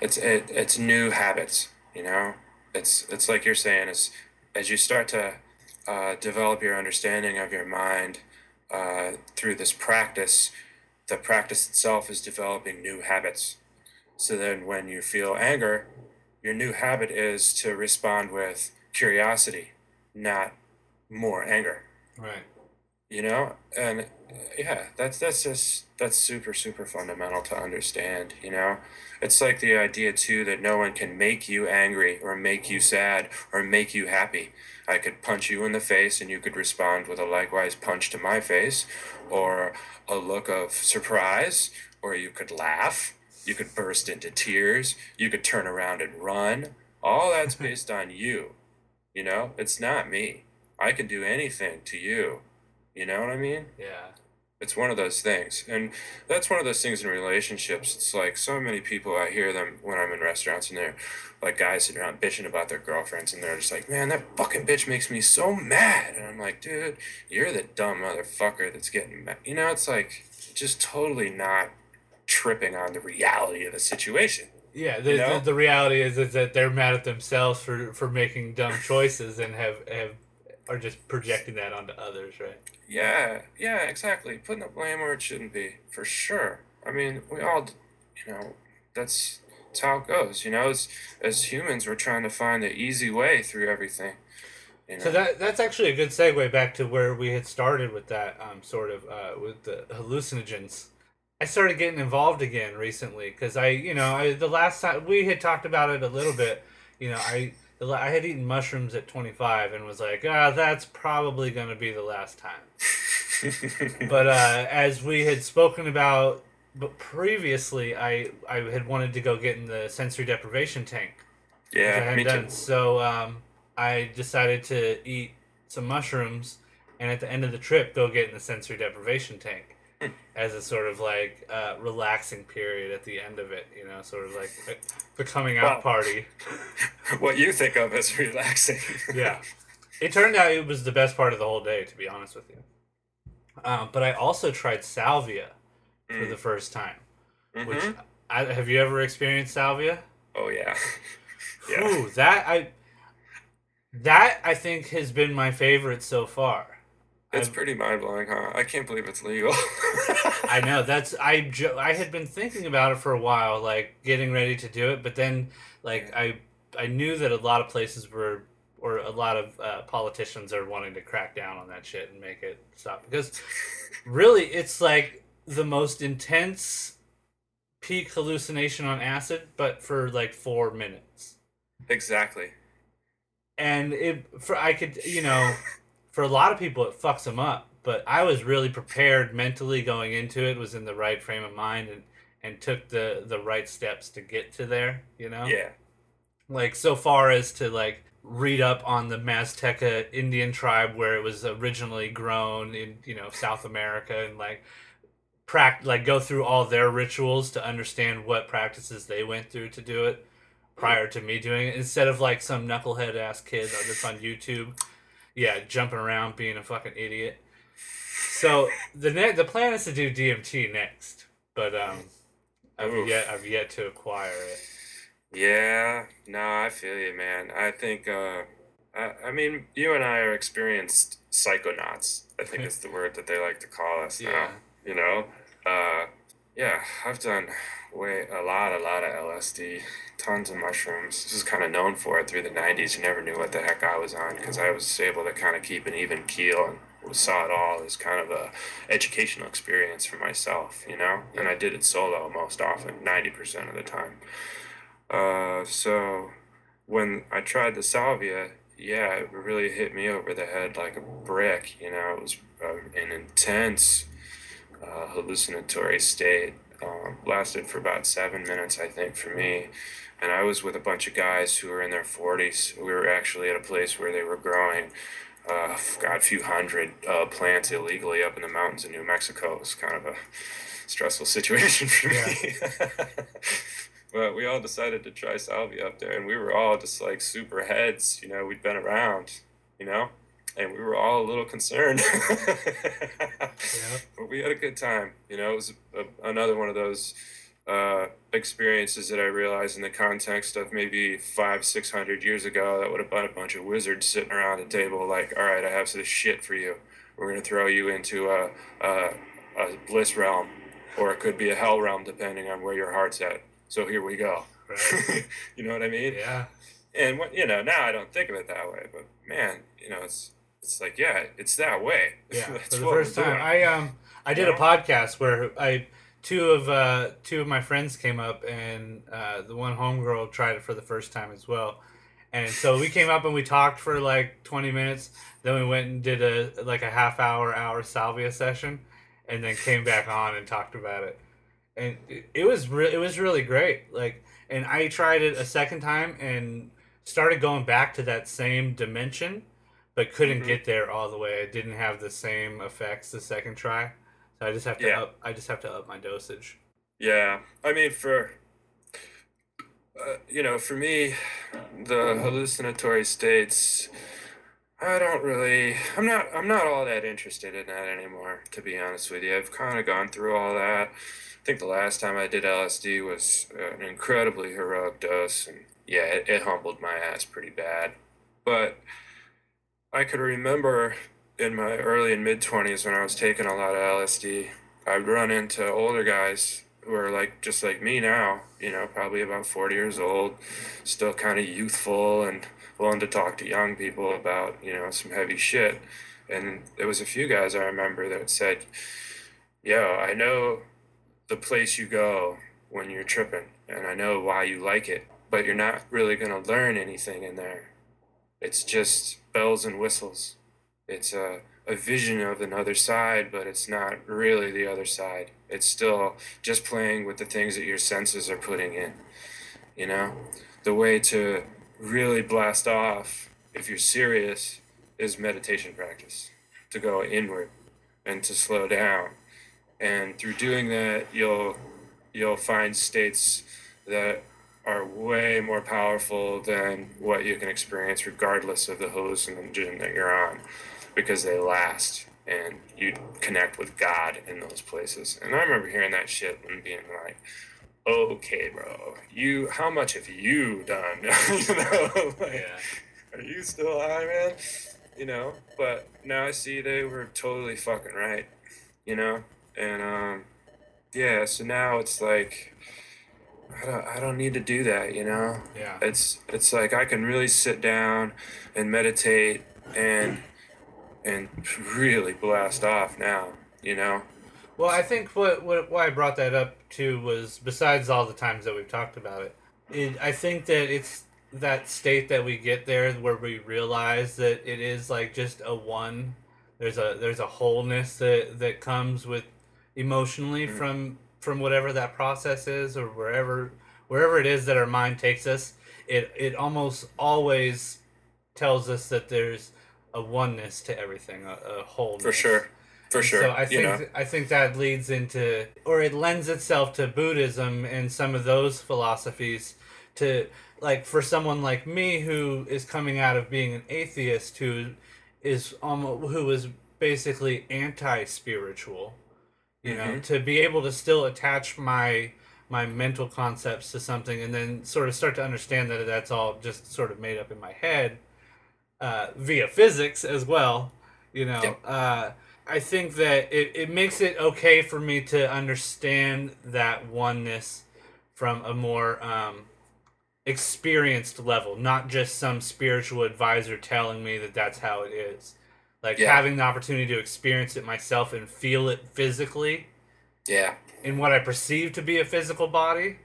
it's it, it's new habits you know? It's it's like you're saying is as you start to uh, develop your understanding of your mind uh, through this practice the practice itself is developing new habits. So then when you feel anger your new habit is to respond with curiosity not more anger. Right. You know and uh, yeah that's that's just that's super super fundamental to understand you know? It's like the idea too that no one can make you angry or make you sad or make you happy. I could punch you in the face and you could respond with a likewise punch to my face or a look of surprise or you could laugh. You could burst into tears. You could turn around and run. All that's based on you you know? It's not me. I can do anything to you you know what I mean? Yeah. It's one of those things. And that's one of those things in relationships. It's like so many people, I hear them when I'm in restaurants and they're like guys sitting around bitching about their girlfriends and they're just like, man, that fucking bitch makes me so mad. And I'm like, dude, you're the dumb motherfucker that's getting mad. You know, it's like just totally not tripping on the reality of the situation. Yeah, the, You know? the, the reality is is that they're mad at themselves for, for making dumb choices and have, have are just projecting that onto others, right? Yeah, yeah, exactly. Putting the blame where it shouldn't be, for sure. I mean, we all, you know, that's, that's how it goes. You know, as as humans, we're trying to find the easy way through everything. You know? So that that's actually a good segue back to where we had started with that um, sort of uh, with the hallucinogens. I started getting involved again recently because I, you know, I, the last time we had talked about it a little bit. You know, I I had eaten mushrooms at 25 and was like, ah, that's probably going to be the last time. but uh, as we had spoken about but previously I I had wanted to go get in the sensory deprivation tank. I Yeah, hadn't me done. too. So um, I decided to eat some mushrooms, and at the end of the trip, go get in the sensory deprivation tank. As a sort of like uh, relaxing period at the end of it. You know, sort of like the coming out Wow. party. What you think of as relaxing? Yeah. It turned out it was the best part of the whole day, to be honest with you. Um, but I also tried salvia for Mm. the first time. Which Mhm. I, have you ever experienced salvia? Oh yeah. yeah. Ooh, that I that I think has been my favorite so far. It's I've- pretty mind blowing, huh? I can't believe it's legal. I know that's I jo- I had been thinking about it for a while, like getting ready to do it, but then like I I knew that a lot of places were or a lot of uh, politicians are wanting to crack down on that shit and make it stop because really it's like the most intense peak hallucination on acid, but for like four minutes. Exactly. and it for I could you know for a lot of people it fucks them up but I was really prepared mentally going into it was in the right frame of mind and and took the the right steps to get to there you know Yeah. like so far as to like read up on the Mazteca Indian tribe where it was originally grown in you know South America and like pract like go through all their rituals to understand what practices they went through to do it prior to me doing it instead of like some knucklehead ass kid that's on YouTube yeah jumping around being a fucking idiot so the ne- the plan is to do DMT next but um I've Oof. yet I've yet to acquire it Yeah. No, I feel you, man. I think. uh I, I mean, you and I are experienced psychonauts. I think is the word that they like to call us Yeah. now. You know. Uh, yeah, I've done way a lot, a lot of LSD, tons of mushrooms. This is kind of known for it through the '90s. You never knew what the heck I was on because I was able to kind of keep an even keel and saw it all as kind of a educational experience for myself. You know, and I did it solo most often, ninety percent of the time. Uh, so when I tried the salvia, yeah, it really hit me over the head like a brick. You know, it was uh, an intense uh, hallucinatory state. Um, lasted for about seven minutes, I think, for me. And I was with a bunch of guys who were in their 40s. We were actually at a place where they were growing, uh, God, a few hundred uh, plants illegally up in the mountains of New Mexico. It was kind of a stressful situation for me. but we all decided to try salvia up there, and we were all just like super heads. You know, we'd been around, you know, and we were all a little concerned. But we had a good time. You know, it was a, another one of those uh, experiences that I realized in the context of maybe five, six hundred years ago that would have been a bunch of wizards sitting around a table like, all right, I have some shit for you. We're going to throw you into a, a, a bliss realm, or it could be a hell realm, depending on where your heart's at. So here we go. Right. you know what I mean? Yeah. And what you know now, I don't think of it that way, but man, you know, it's it's like yeah, it's that way. Yeah. That's For the first time. I um I did a podcast where I two of uh two of my friends came up and uh the one homegirl tried it for the first time as well. And so we came up and we talked for like 20 minutes. Then we went and did a like a half hour hour salvia session and then came back on and talked about it. And it, it was re- it was really great. Like and I tried it a second time and started going back to that same dimension but couldn't Mhm. get there all the way. I didn't have the same effects the second try. So I just have to Yeah. up I just have to up my dosage. Yeah, I mean, for uh, you know, for me, the hallucinatory states, I don't really, I'm not, I'm not all that interested in that anymore. To be honest with you, I've kind of gone through all that. I think the last time I did LSD was an incredibly heroic dose, and yeah, it, it humbled my ass pretty bad. But I could remember in my early and mid 20s when I was taking a lot of LSD, I'd run into older guys who are like just like me now, you know, probably about 40 years old, still kind of youthful and willing to talk to young people about, you know, some heavy shit. And there was a few guys I remember that said, Yo, I know the place you go when you're tripping, and I know why you like it, but you're not really going to learn anything in there. It's just bells and whistles. It's a a vision of another side, but it's not really the other side. It's still just playing with the things that your senses are putting in. You know, the way to really blast off, if you're serious, is meditation practice. To go inward and to slow down, and through doing that, you'll you'll find states that are way more powerful than what you can experience regardless of the hallucinogen that you're on because they last and you connect with God in those places. And I remember hearing that shit and being like, okay, bro, you, how much have you done? you know, like, Yeah. are you still high, man? You know, but now I see they were totally fucking right, you know? And, um, yeah, so now it's like, I don't, I don't need to do that, you know? Yeah. it's it's like I can really sit down and meditate and and really blast off now, you know. Well, I think what, what why I brought that up too was besides all the times that we've talked about it, it I think that it's that state that we get there where we realize that it is like just a one. There's a there's a wholeness that that comes with emotionally mm. from from whatever that process is or wherever wherever it is that our mind takes us. It it almost always tells us that there's a oneness to everything, a, a wholeness. For sure. For sure. So I you think know. I think that leads into, or it lends itself to Buddhism and some of those philosophies. To like for someone like me who is coming out of being an atheist, who is almost who is basically anti-spiritual, you know, Mhm. to be able to still attach my my mental concepts to something and then sort of start to understand that that's all just sort of made up in my head uh, via physics as well you know Yep. uh, i think that it, it makes it okay for me to understand that oneness from a more um, experienced level not just some spiritual advisor telling me that that's how it is like Yeah. having the opportunity to experience it myself and feel it physically Yeah. in what i perceive to be a physical body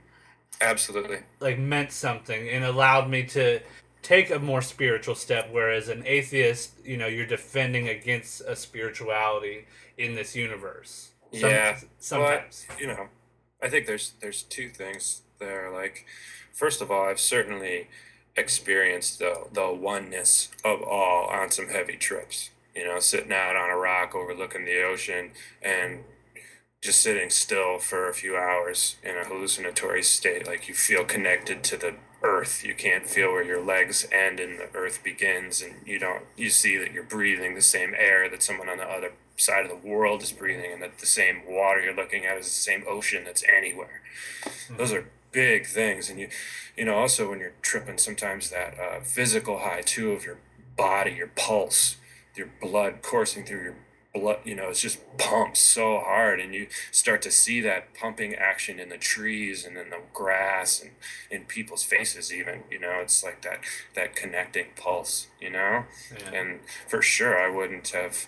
Absolutely. like meant something and allowed me to take a more spiritual step whereas an atheist you know you're defending against a spirituality in this universe Some- Yeah. sometimes But, you know, I think there's there's two things there. Like, first of all, I've certainly experienced the the oneness of all on some heavy trips. You know, sitting out on a rock overlooking the ocean and just sitting still for a few hours in a hallucinatory state, like you feel connected to the earth. You can't feel where your legs end and the earth begins, and you don't. You see that you're breathing the same air that someone on the other side of the world is breathing, and that the same water you're looking at is the same ocean that's anywhere. Those are big things, and you, you know, also when you're tripping, sometimes that uh, physical high too of your body, your pulse, your blood coursing through your blood you know it's just pumps so hard and you start to see that pumping action in the trees and in the grass and in people's faces even you know it's like that that connecting pulse you know? Yeah. and for sure i wouldn't have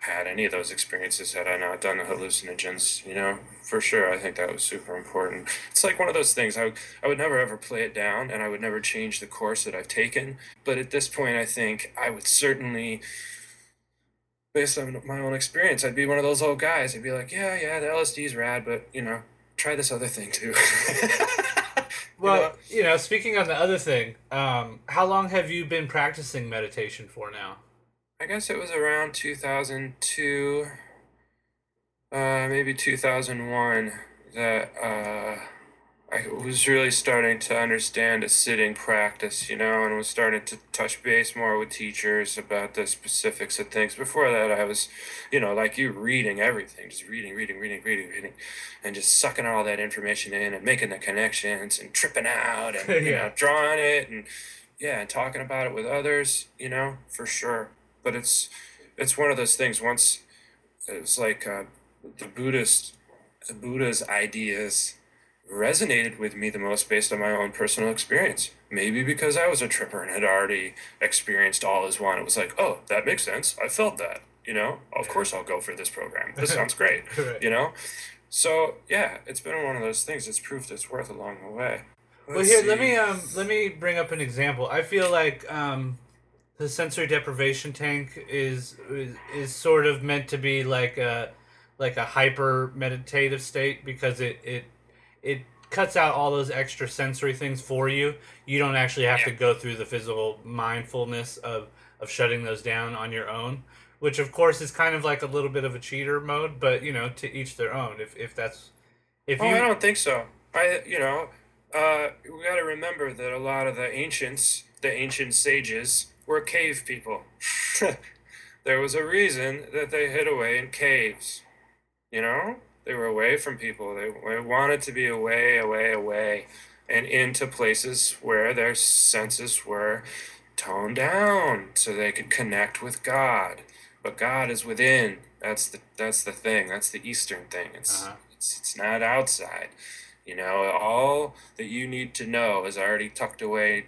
had any of those experiences had i not done the hallucinogens you know? For sure i think that was super important. It's like one of those things i, I would never ever play it down and i would never change the course that i've taken but at this point i think i would certainly based on my own experience, I'd be one of those old guys. I'd be like, yeah, yeah, the LSD's rad, but you know, try this other thing too. You well know? you know speaking on the other thing um, how long have you been practicing meditation for now I guess it was around 2002, uh, maybe 2001 that uh, I was really starting to understand a sitting practice, you know, and was starting to touch base more with teachers about the specifics of things. Before that, I was, you know, like you, reading everything, just reading, reading, reading, reading, reading, and just sucking all that information in and making the connections and tripping out and, you Yeah. know, drawing it and, yeah, and talking about it with others, you know, for sure. But it's, it's one of those things. Once it was like uh, the Buddhist, the Buddha's ideas resonated with me the most based on my own personal experience. Maybe because I was a tripper and had already experienced all as one. It was like, oh, that makes sense. I felt that. You know, of course I'll go for this program. This sounds great. Right. You know, so yeah, it's been one of those things. It's proved its worth along the way. well Let's here let me um let me bring up an example i feel like um the sensory deprivation tank is, is is sort of meant to be like a like a hyper meditative state because it it it cuts out all those extra sensory things for you. You don't actually have to go through the physical mindfulness of of shutting those down on your own, which of course is kind of like a little bit of a cheater mode, but you know, to each their own. If if that's if Oh, you I don't think so. I, you know, uh, we got to remember that a lot of the ancients, the ancient sages, were cave people. there was a reason that they hid away in caves. You know, they were away from people. They, they wanted to be away, away, away, and into places where their senses were toned down, so they could connect with God. But God is within. That's the that's the thing. That's the Eastern thing. It's Uh-huh. it's it's not outside. You know, all that you need to know is already tucked away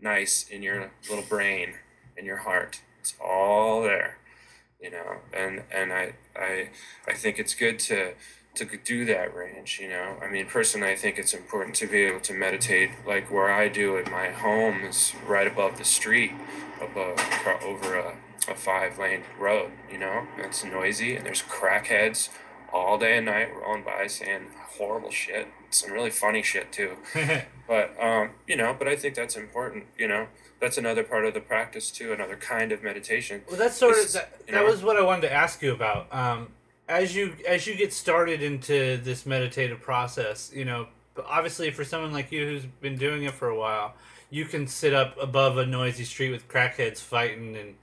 nice in your little brain, in your heart. It's all there. You know, and and I I I think it's good to to do that range, you know. I mean, personally, I think it's important to be able to meditate like where I do at my home is right above the street, above over a, a five lane road, you know. It's noisy and there's crackheads all day and night rolling by saying horrible shit, some really funny shit too. But um, you know, but I think that's important. You know, that's another part of the practice too, another kind of meditation. Well, that's sort of It's, that, that know- was what I wanted to ask you about. Um, as you as you get started into this meditative process, you know, obviously for someone like you who's been doing it for a while, you can sit up above a noisy street with crackheads fighting and,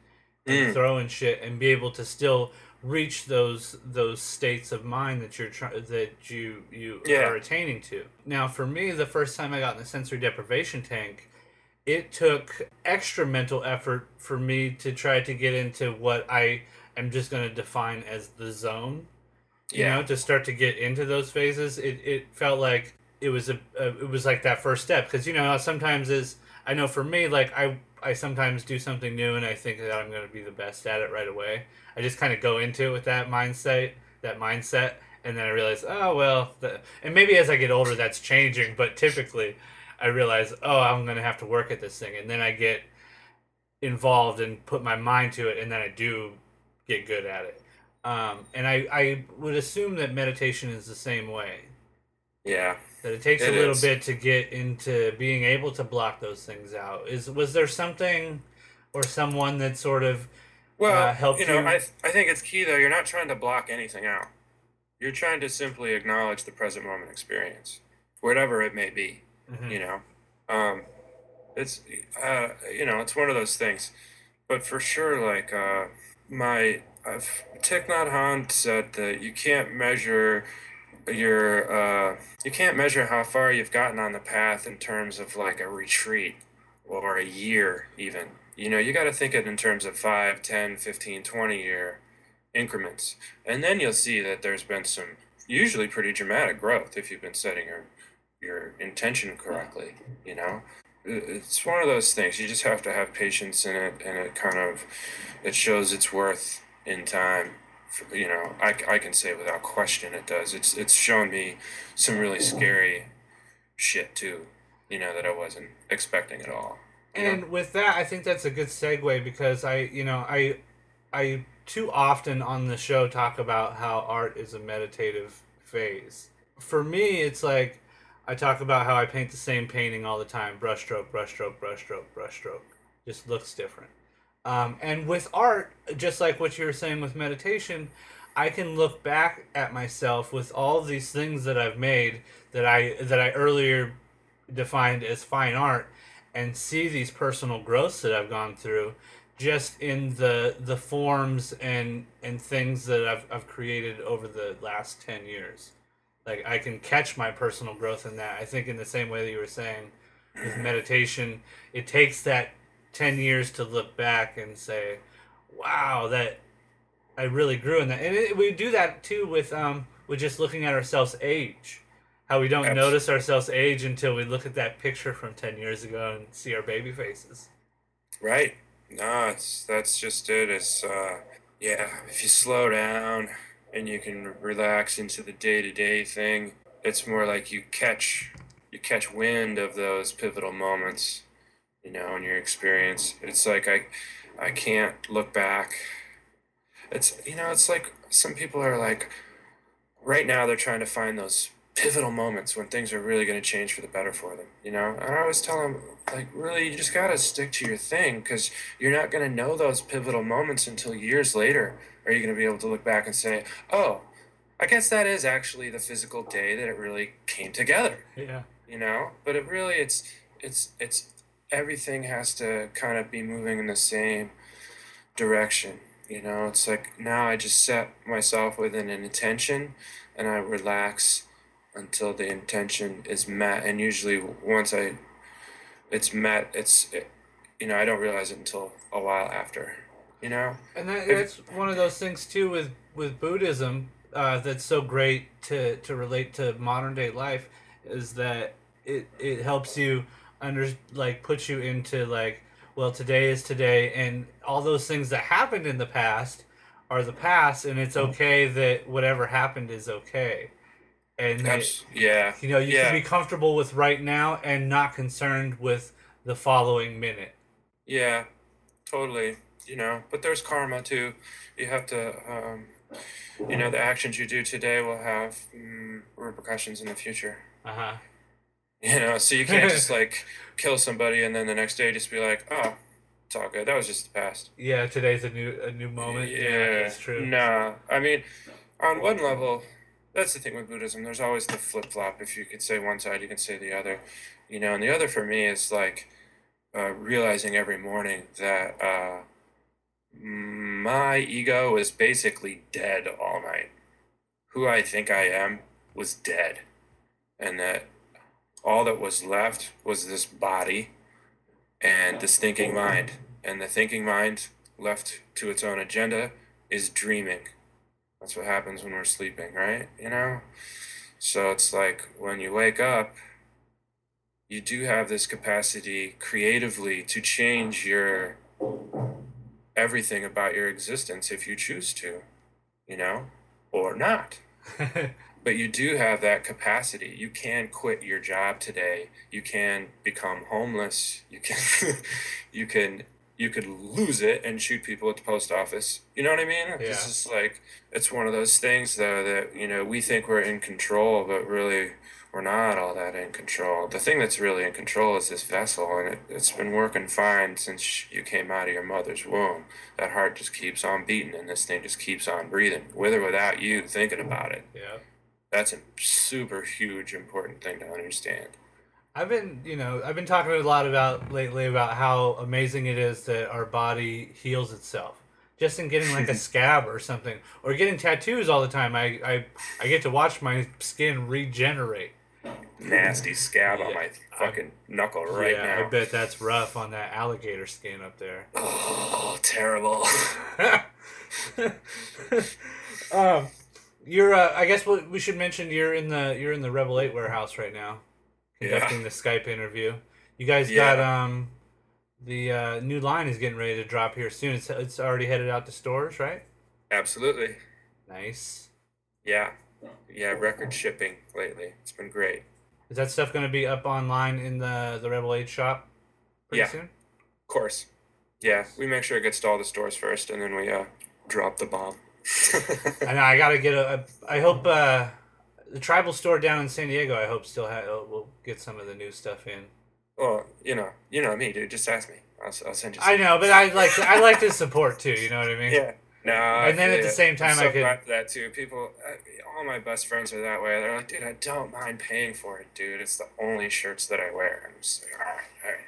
and Mm. throwing shit and be able to still reach those those states of mind that you're trying that you you Yeah. are attaining to. Now, for me, the first time I got in the sensory deprivation tank, it took extra mental effort for me to try to get into what I am just going to define as the zone. You Yeah. know, to start to get into those phases, it, it felt like it was a, a it was like that first step because you know sometimes is I know for me like I I sometimes do something new and I think that I'm going to be the best at it right away. I just kind of go into it with that mindset, that mindset, and then I realize, oh well, the, and maybe as I get older that's changing, but typically I realize, oh, I'm going to have to work at this thing, and then I get involved and put my mind to it, and then I do get good at it. Um, and I, I would assume that meditation is the same way. Yeah. That it takes It a little is. bit to get into being able to block those things out. Is was there something or someone that sort of Well, uh, helped you know, you? I I think it's key though. You're not trying to block anything out. You're trying to simply acknowledge the present moment experience, whatever it may be. Mhm. You know, um, it's uh, you know, it's one of those things. But for sure, like uh, my uh, Thich Nhat Hanh said that you can't measure your uh, you can't measure how far you've gotten on the path in terms of like a retreat or a year even. You know you got to think it in terms of 5 10 15 20 year increments. And then you'll see that there's been some usually pretty dramatic growth if you've been setting your your intention correctly you know? It's one of those things. You just have to have patience in it and it kind of it shows its worth in time you know I, I can say without question it does it's it's shown me some really scary shit too you know that i wasn't expecting at all you know? And with that, I think that's a good segue because I, you know, I, I too often on the show talk about how art is a meditative phase. For me, it's like I talk about how I paint the same painting all the time: brushstroke, brushstroke, brushstroke, brushstroke. Just looks different. Um, and with art, just like what you were saying with meditation, I can look back at myself with all these things that I've made that I that I earlier defined as fine art and see these personal growths that I've gone through just in the the forms and and things that I've I've created over the last 10 years. Like I can catch my personal growth in that. I think in the same way that you were saying with meditation, it takes that 10 years to look back and say, "Wow, that I really grew in that." And it, we do that too with um with just looking at ourselves age how we don't Abs- notice ourselves age until we look at that picture from 10 years ago and see our baby faces Right. No, it's that's just it. It's uh yeah, if you slow down and you can relax into the day to day thing, it's more like you catch you catch wind of those pivotal moments, you know, in your experience. It's like I, I can't look back. It's you know, it's like some people are like, right now they're trying to find those pivotal moments when things are really going to change for the better for them. You know, and I always tell them like, really, you just got to stick to your thing because you're not going to know those pivotal moments until years later. Are you going to be able to look back and say, oh, I guess that is actually the physical day that it really came together Yeah. you know but it really it's it's it's everything has to kind of be moving in the same direction you know? It's like now i just set myself within an intention and i relax until the intention is met. And usually once i it's met it's it, you know i don't realize it until a while after you know? And that, that's one of those things too with with Buddhism uh, that's so great to to relate to modern day life is that it it helps you under like put you into like well today is today and all those things that happened in the past are the past and it's okay that whatever happened is okay and that, yeah you know you yeah. can be comfortable with right now and not concerned with the following minute Yeah, totally. You know, but there's karma too. You have to, um, you know, the actions you do today will have mm, repercussions in the future. uh-huh You know, so you can't just like kill somebody and then the next day just be like, oh, it's all good. That was just the past. yeah today's a new a new moment Yeah, that's true Nah, I mean, on one level, that's the thing with Buddhism. There's always the flip flop. If you could say one side, you can say the other. You know, and the other for me is like uh, realizing every morning that uh, my ego is basically dead all night. Who I think I am was dead, and that all that was left was this body and this thinking mind. And the thinking mind, left to its own agenda, is dreaming. That's what happens when we're sleeping, right? You know? So it's like when you wake up, you do have this capacity creatively to change your everything about your existence if you choose to, you know, or not but you do have that capacity. You can quit your job today. You can become homeless. You can, you can, you could lose it and shoot people at the post office. You know what I mean? Yeah. It's just like it's one of those things though that you know we think we're in control, but really we're not all that in control. The thing that's really in control is this vessel, and it, it's been working fine since you came out of your mother's womb. That heart just keeps on beating, and this thing just keeps on breathing, with or without you thinking about it yeah that's a super huge important thing to understand I've been, you know, I've been talking a lot about lately about how amazing it is that our body heals itself. Just in getting like a scab or something, or getting tattoos all the time, I, I, I get to watch my skin regenerate. nasty scab on my fucking knuckle right yeah, I bet that's rough on that alligator skin up there. oh terrible um, you're, uh, I guess what we should mention you're in the you're in the Rebel8 warehouse right now, conducting the Skype interview. You guys Yeah. got um, the uh, new line is getting ready to drop here soon. It's it's already headed out to stores, right? absolutely Nice. yeah yeah record shipping lately it's been great Is that stuff going to be up online in the the Rebel8 shop pretty Yeah. soon? of course yeah we make sure it gets to all the stores first and then we uh drop the bomb I know I gotta get a. a I hope uh, the tribal store down in San Diego. I hope still ha- will get some of the new stuff in. well you know you know me dude just ask me i'll, I'll send you I know, but I like to, I like to support too. You know what I mean? Yeah. No. And then at the same time, I'm I could- that too. People, uh, all my best friends are that way. They're like, dude, I don't mind paying for it, dude. It's the only shirts that I wear. I'm just like, all right, all right.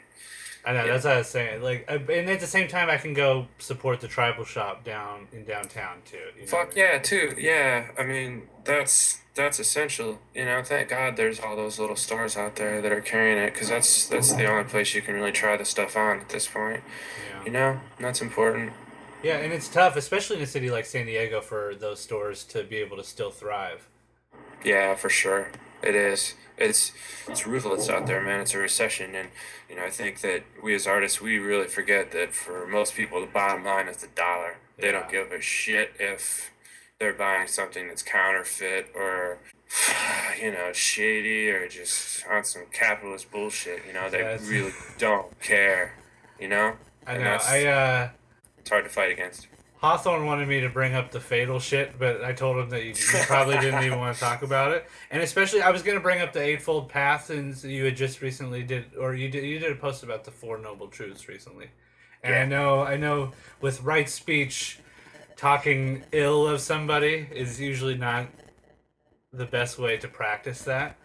I know Yeah. that's what I was saying. Like, uh, and at the same time, I can go support the tribal shop down in downtown too. You know Fuck I mean? yeah, too. Yeah. I mean, that's that's essential. You know, thank God there's all those little stores out there that are carrying it, because that's that's the only place you can really try the stuff on at this point. Yeah. You know, that's important. Yeah, and it's tough, especially in a city like San Diego, for those stores to be able to still thrive. Yeah, for sure. It is. It's it's ruthless out there, man. It's a recession, and you know I think that we as artists we really forget that for most people the bottom line is the dollar. They don't give a shit if they're buying something that's counterfeit or you know shady or just on some capitalist bullshit. You know, they Yeah, really don't care. You know, I know. I uh, it's hard to fight against. Hawthorne wanted me to bring up the fatal shit, but I told him that you, you probably didn't even want to talk about it. And especially, I was going to bring up the Eightfold Path, and you had just recently did, or you did, you did a post about the Four Noble Truths recently. And I know, I know, with right speech, talking ill of somebody is usually not the best way to practice that.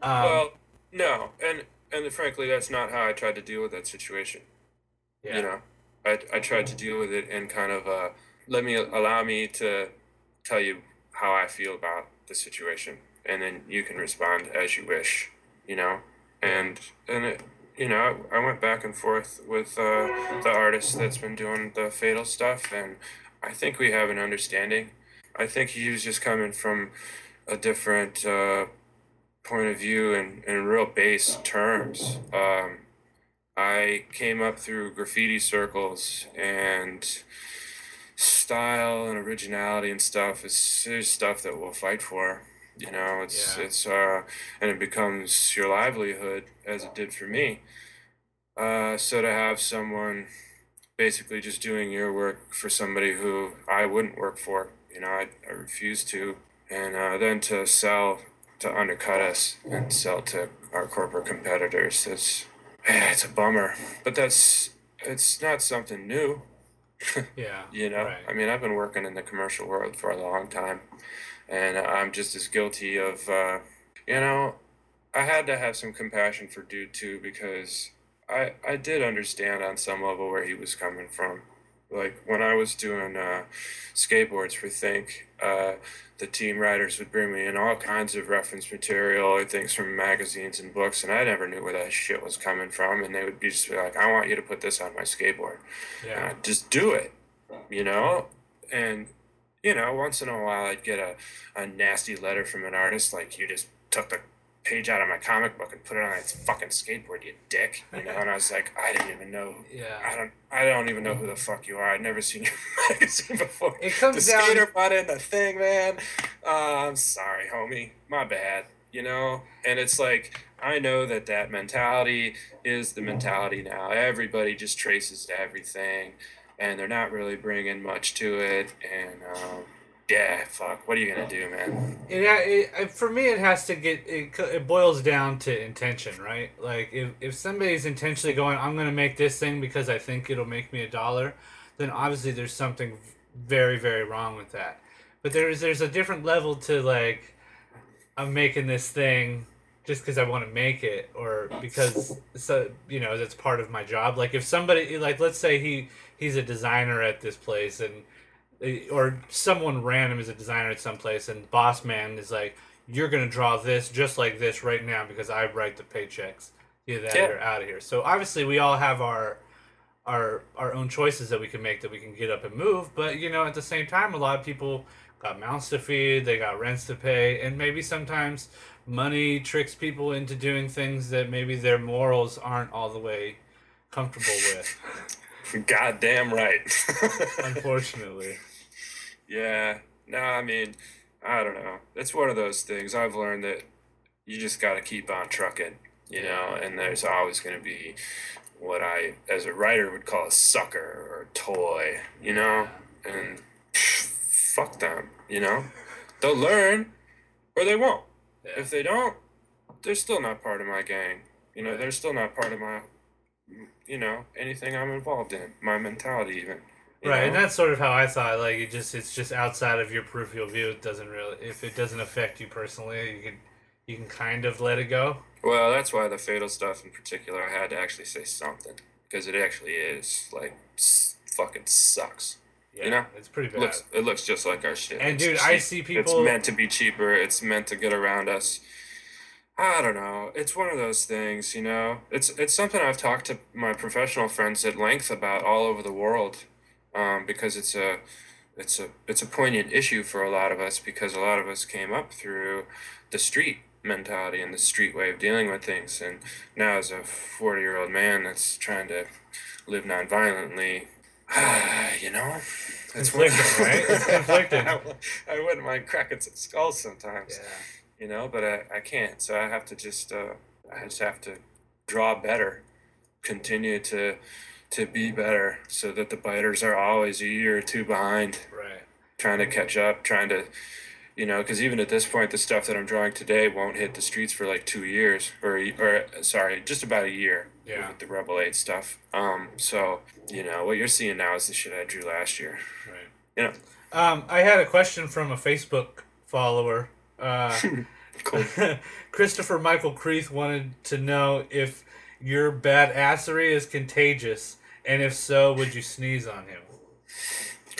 Um, well, no, and and frankly, that's not how I tried to deal with that situation. yeah. you know I, I tried to deal with it and kind of uh, let me allow me to tell you how i feel about the situation. And then you can respond as you wish you know? And and it, you know i went back and forth with uh, the artist that's been doing the fatal stuff and i think we have an understanding. I think he was just coming from a different uh, point of view in, in real base terms. Um, I came up through graffiti circles and style and originality and stuff is, is stuff that we'll fight for. You know, it's Yeah. it's uh and it becomes your livelihood as it did for me. Uh so to have someone basically just doing your work for somebody who I wouldn't work for, you know, I, I refuse to. And uh, then to sell to undercut us and sell to our corporate competitors, it's it's a bummer, but that's it's not something new, yeah. you know. Right. I mean, I've been working in the commercial world for a long time, and I'm just as guilty of, uh, you know, I had to have some compassion for dude too because I I did understand on some level where he was coming from. Like when I was doing uh, skateboards for Think, uh, the team writers would bring me in all kinds of reference material, and things from magazines and books, and I never knew where that shit was coming from. And they would be just be like, "I want you to put this on my skateboard." Yeah. Just do it, you know. And you know, once in a while, I'd get a, a nasty letter from an artist like, "You just took the page out of my comic book and put it on its fucking skateboard, you dick," you know. And I was like, I didn't even know. Yeah. I don't. I don't even know who the fuck you are. I'd never seen your magazine before. It comes the down- skater bought in the thing, man. Uh, I'm sorry, homie. My bad. You know. And it's like I know that that mentality is the mentality now. Everybody just traces to everything, and they're not really bringing much to it. And um, yeah, fuck. What are you gonna do, man? It- for me it has to get it, it boils down to intention right like if, if somebody's intentionally going i'm to make this thing because i think it'll make me a dollar then obviously there's something very very wrong with that but there's there's a different level to like i'm making this thing just because i want to make it or because so you know that's part of my job like if somebody like let's say he he's a designer at this place and Uh, or someone random is a designer at some place and boss man is like you're gonna draw this just like this right now because i write the paychecks either that Yeah. or out of here so obviously we all have our our our own choices that we can make that we can get up and move but you know at the same time a lot of people got mouths to feed they got rents to pay and maybe sometimes money tricks people into doing things that maybe their morals aren't all the way comfortable with Goddamn right. unfortunately Yeah. No, I mean, I don't know. It's one of those things I've learned that you just got to keep on trucking, you know, and there's always going to be what I, as a writer, would call a sucker or a toy, you know, and pff, fuck them, you know. They'll learn or they won't. Yeah. If they don't, they're still not part of my gang. You know, they're still not part of my, you know, anything I'm involved in, my mentality even. You right and that's sort of how i thought like it just it's just outside of your peripheral view it doesn't really if it doesn't affect you personally you can you can kind of let it go Well, that's why the fatal stuff in particular, I had to actually say something because it actually is like fucking sucks. yeah know, it's pretty It bad looks it looks just like our shit. And It's dude, cheap. I see people. It's meant to be cheaper. It's meant to get around us. I don't know. It's one of those things, you know. It's it's something I've talked to my professional friends at length about all over the world, um, because it's a it's a it's a poignant issue for a lot of us because a lot of us came up through the street mentality and the street way of dealing with things, and now as a forty year old man that's trying to live nonviolently, you know, It's conflicting, right? It's conflicting. I, I wouldn't mind cracking some skulls sometimes, Yeah. you know, but I, I can't. So I have to just uh, I just have to draw better, continue to to be better, so that the biters are always a year or two behind, Right. trying to catch up, trying to, you know, because even at this point, the stuff that I'm drawing today won't hit the streets for like two years, or or sorry, just about a year. Yeah. With the Rebel8 stuff. Um. So you know what you're seeing now is the shit I drew last year. Right. You know. Um, I had a question from a Facebook follower. Uh, Cool. Christopher Michael Creeth wanted to know if your badassery is contagious, and if so, would you sneeze on him?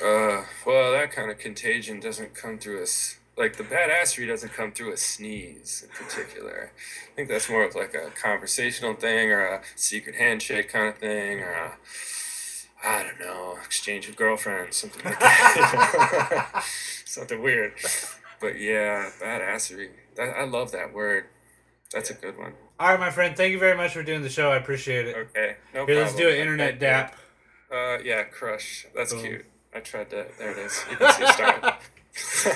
Uh, well, that kind of contagion doesn't come through a like the badassery doesn't come through a sneeze in particular. I think that's more of like a conversational thing or a secret handshake kind of thing or a I don't know exchange of girlfriends something like that. something weird. But yeah, badassery. That, I love that word. That's a good one. All right, my friend. Thank you very much for doing the show. I appreciate it. Okay, no Here, problem. let's do an internet dap. Uh, yeah, crush. That's Boom. cute. I tried to. There it is. You can see it starting.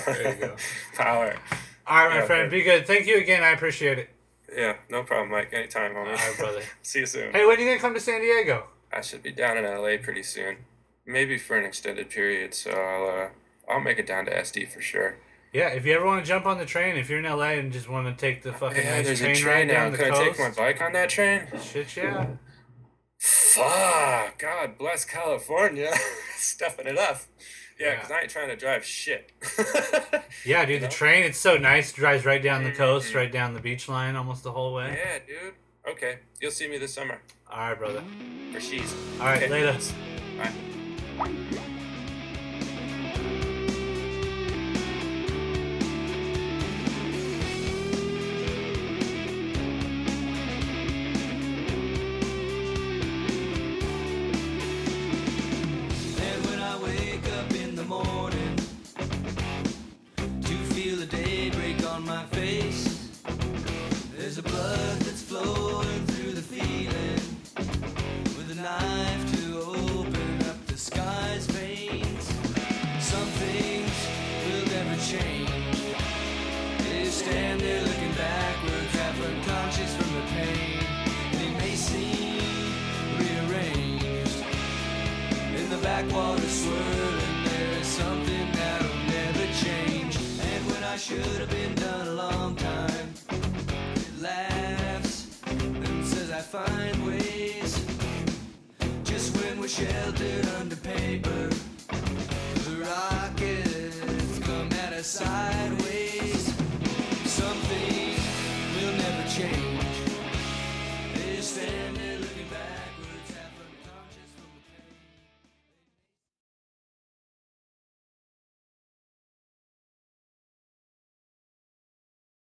There you go. Power. All right, my Yeah, friend. Be good. Thank you again. I appreciate it. Yeah, no problem, Mike. Anytime, homie. All right, brother. See you soon. Hey, when are you gonna come to San Diego? I should be down in LA pretty soon. Maybe for an extended period, so I'll uh, I'll make it down to SD for sure. Yeah, if you ever want to jump on the train, if you're in LA and just want to take the fucking Yeah, nice there's train, a train now. Can I take my bike on that train? Shit, yeah. Fuck! God bless California, stuffing it up. Yeah, Yeah. because I ain't trying to drive shit. Yeah, dude, know? the train, it's so nice. Drives right down the coast, Mhm. right down the beach line almost the whole way. yeah, dude. Okay, you'll see me this summer All right, brother. for she's. All right, Okay. later. Bye. And like water swirling. There is something that'll never change. And when I should have been done a long time, it laughs and says I find ways. Just when we're sheltered under paper, the rockets come at us sideways.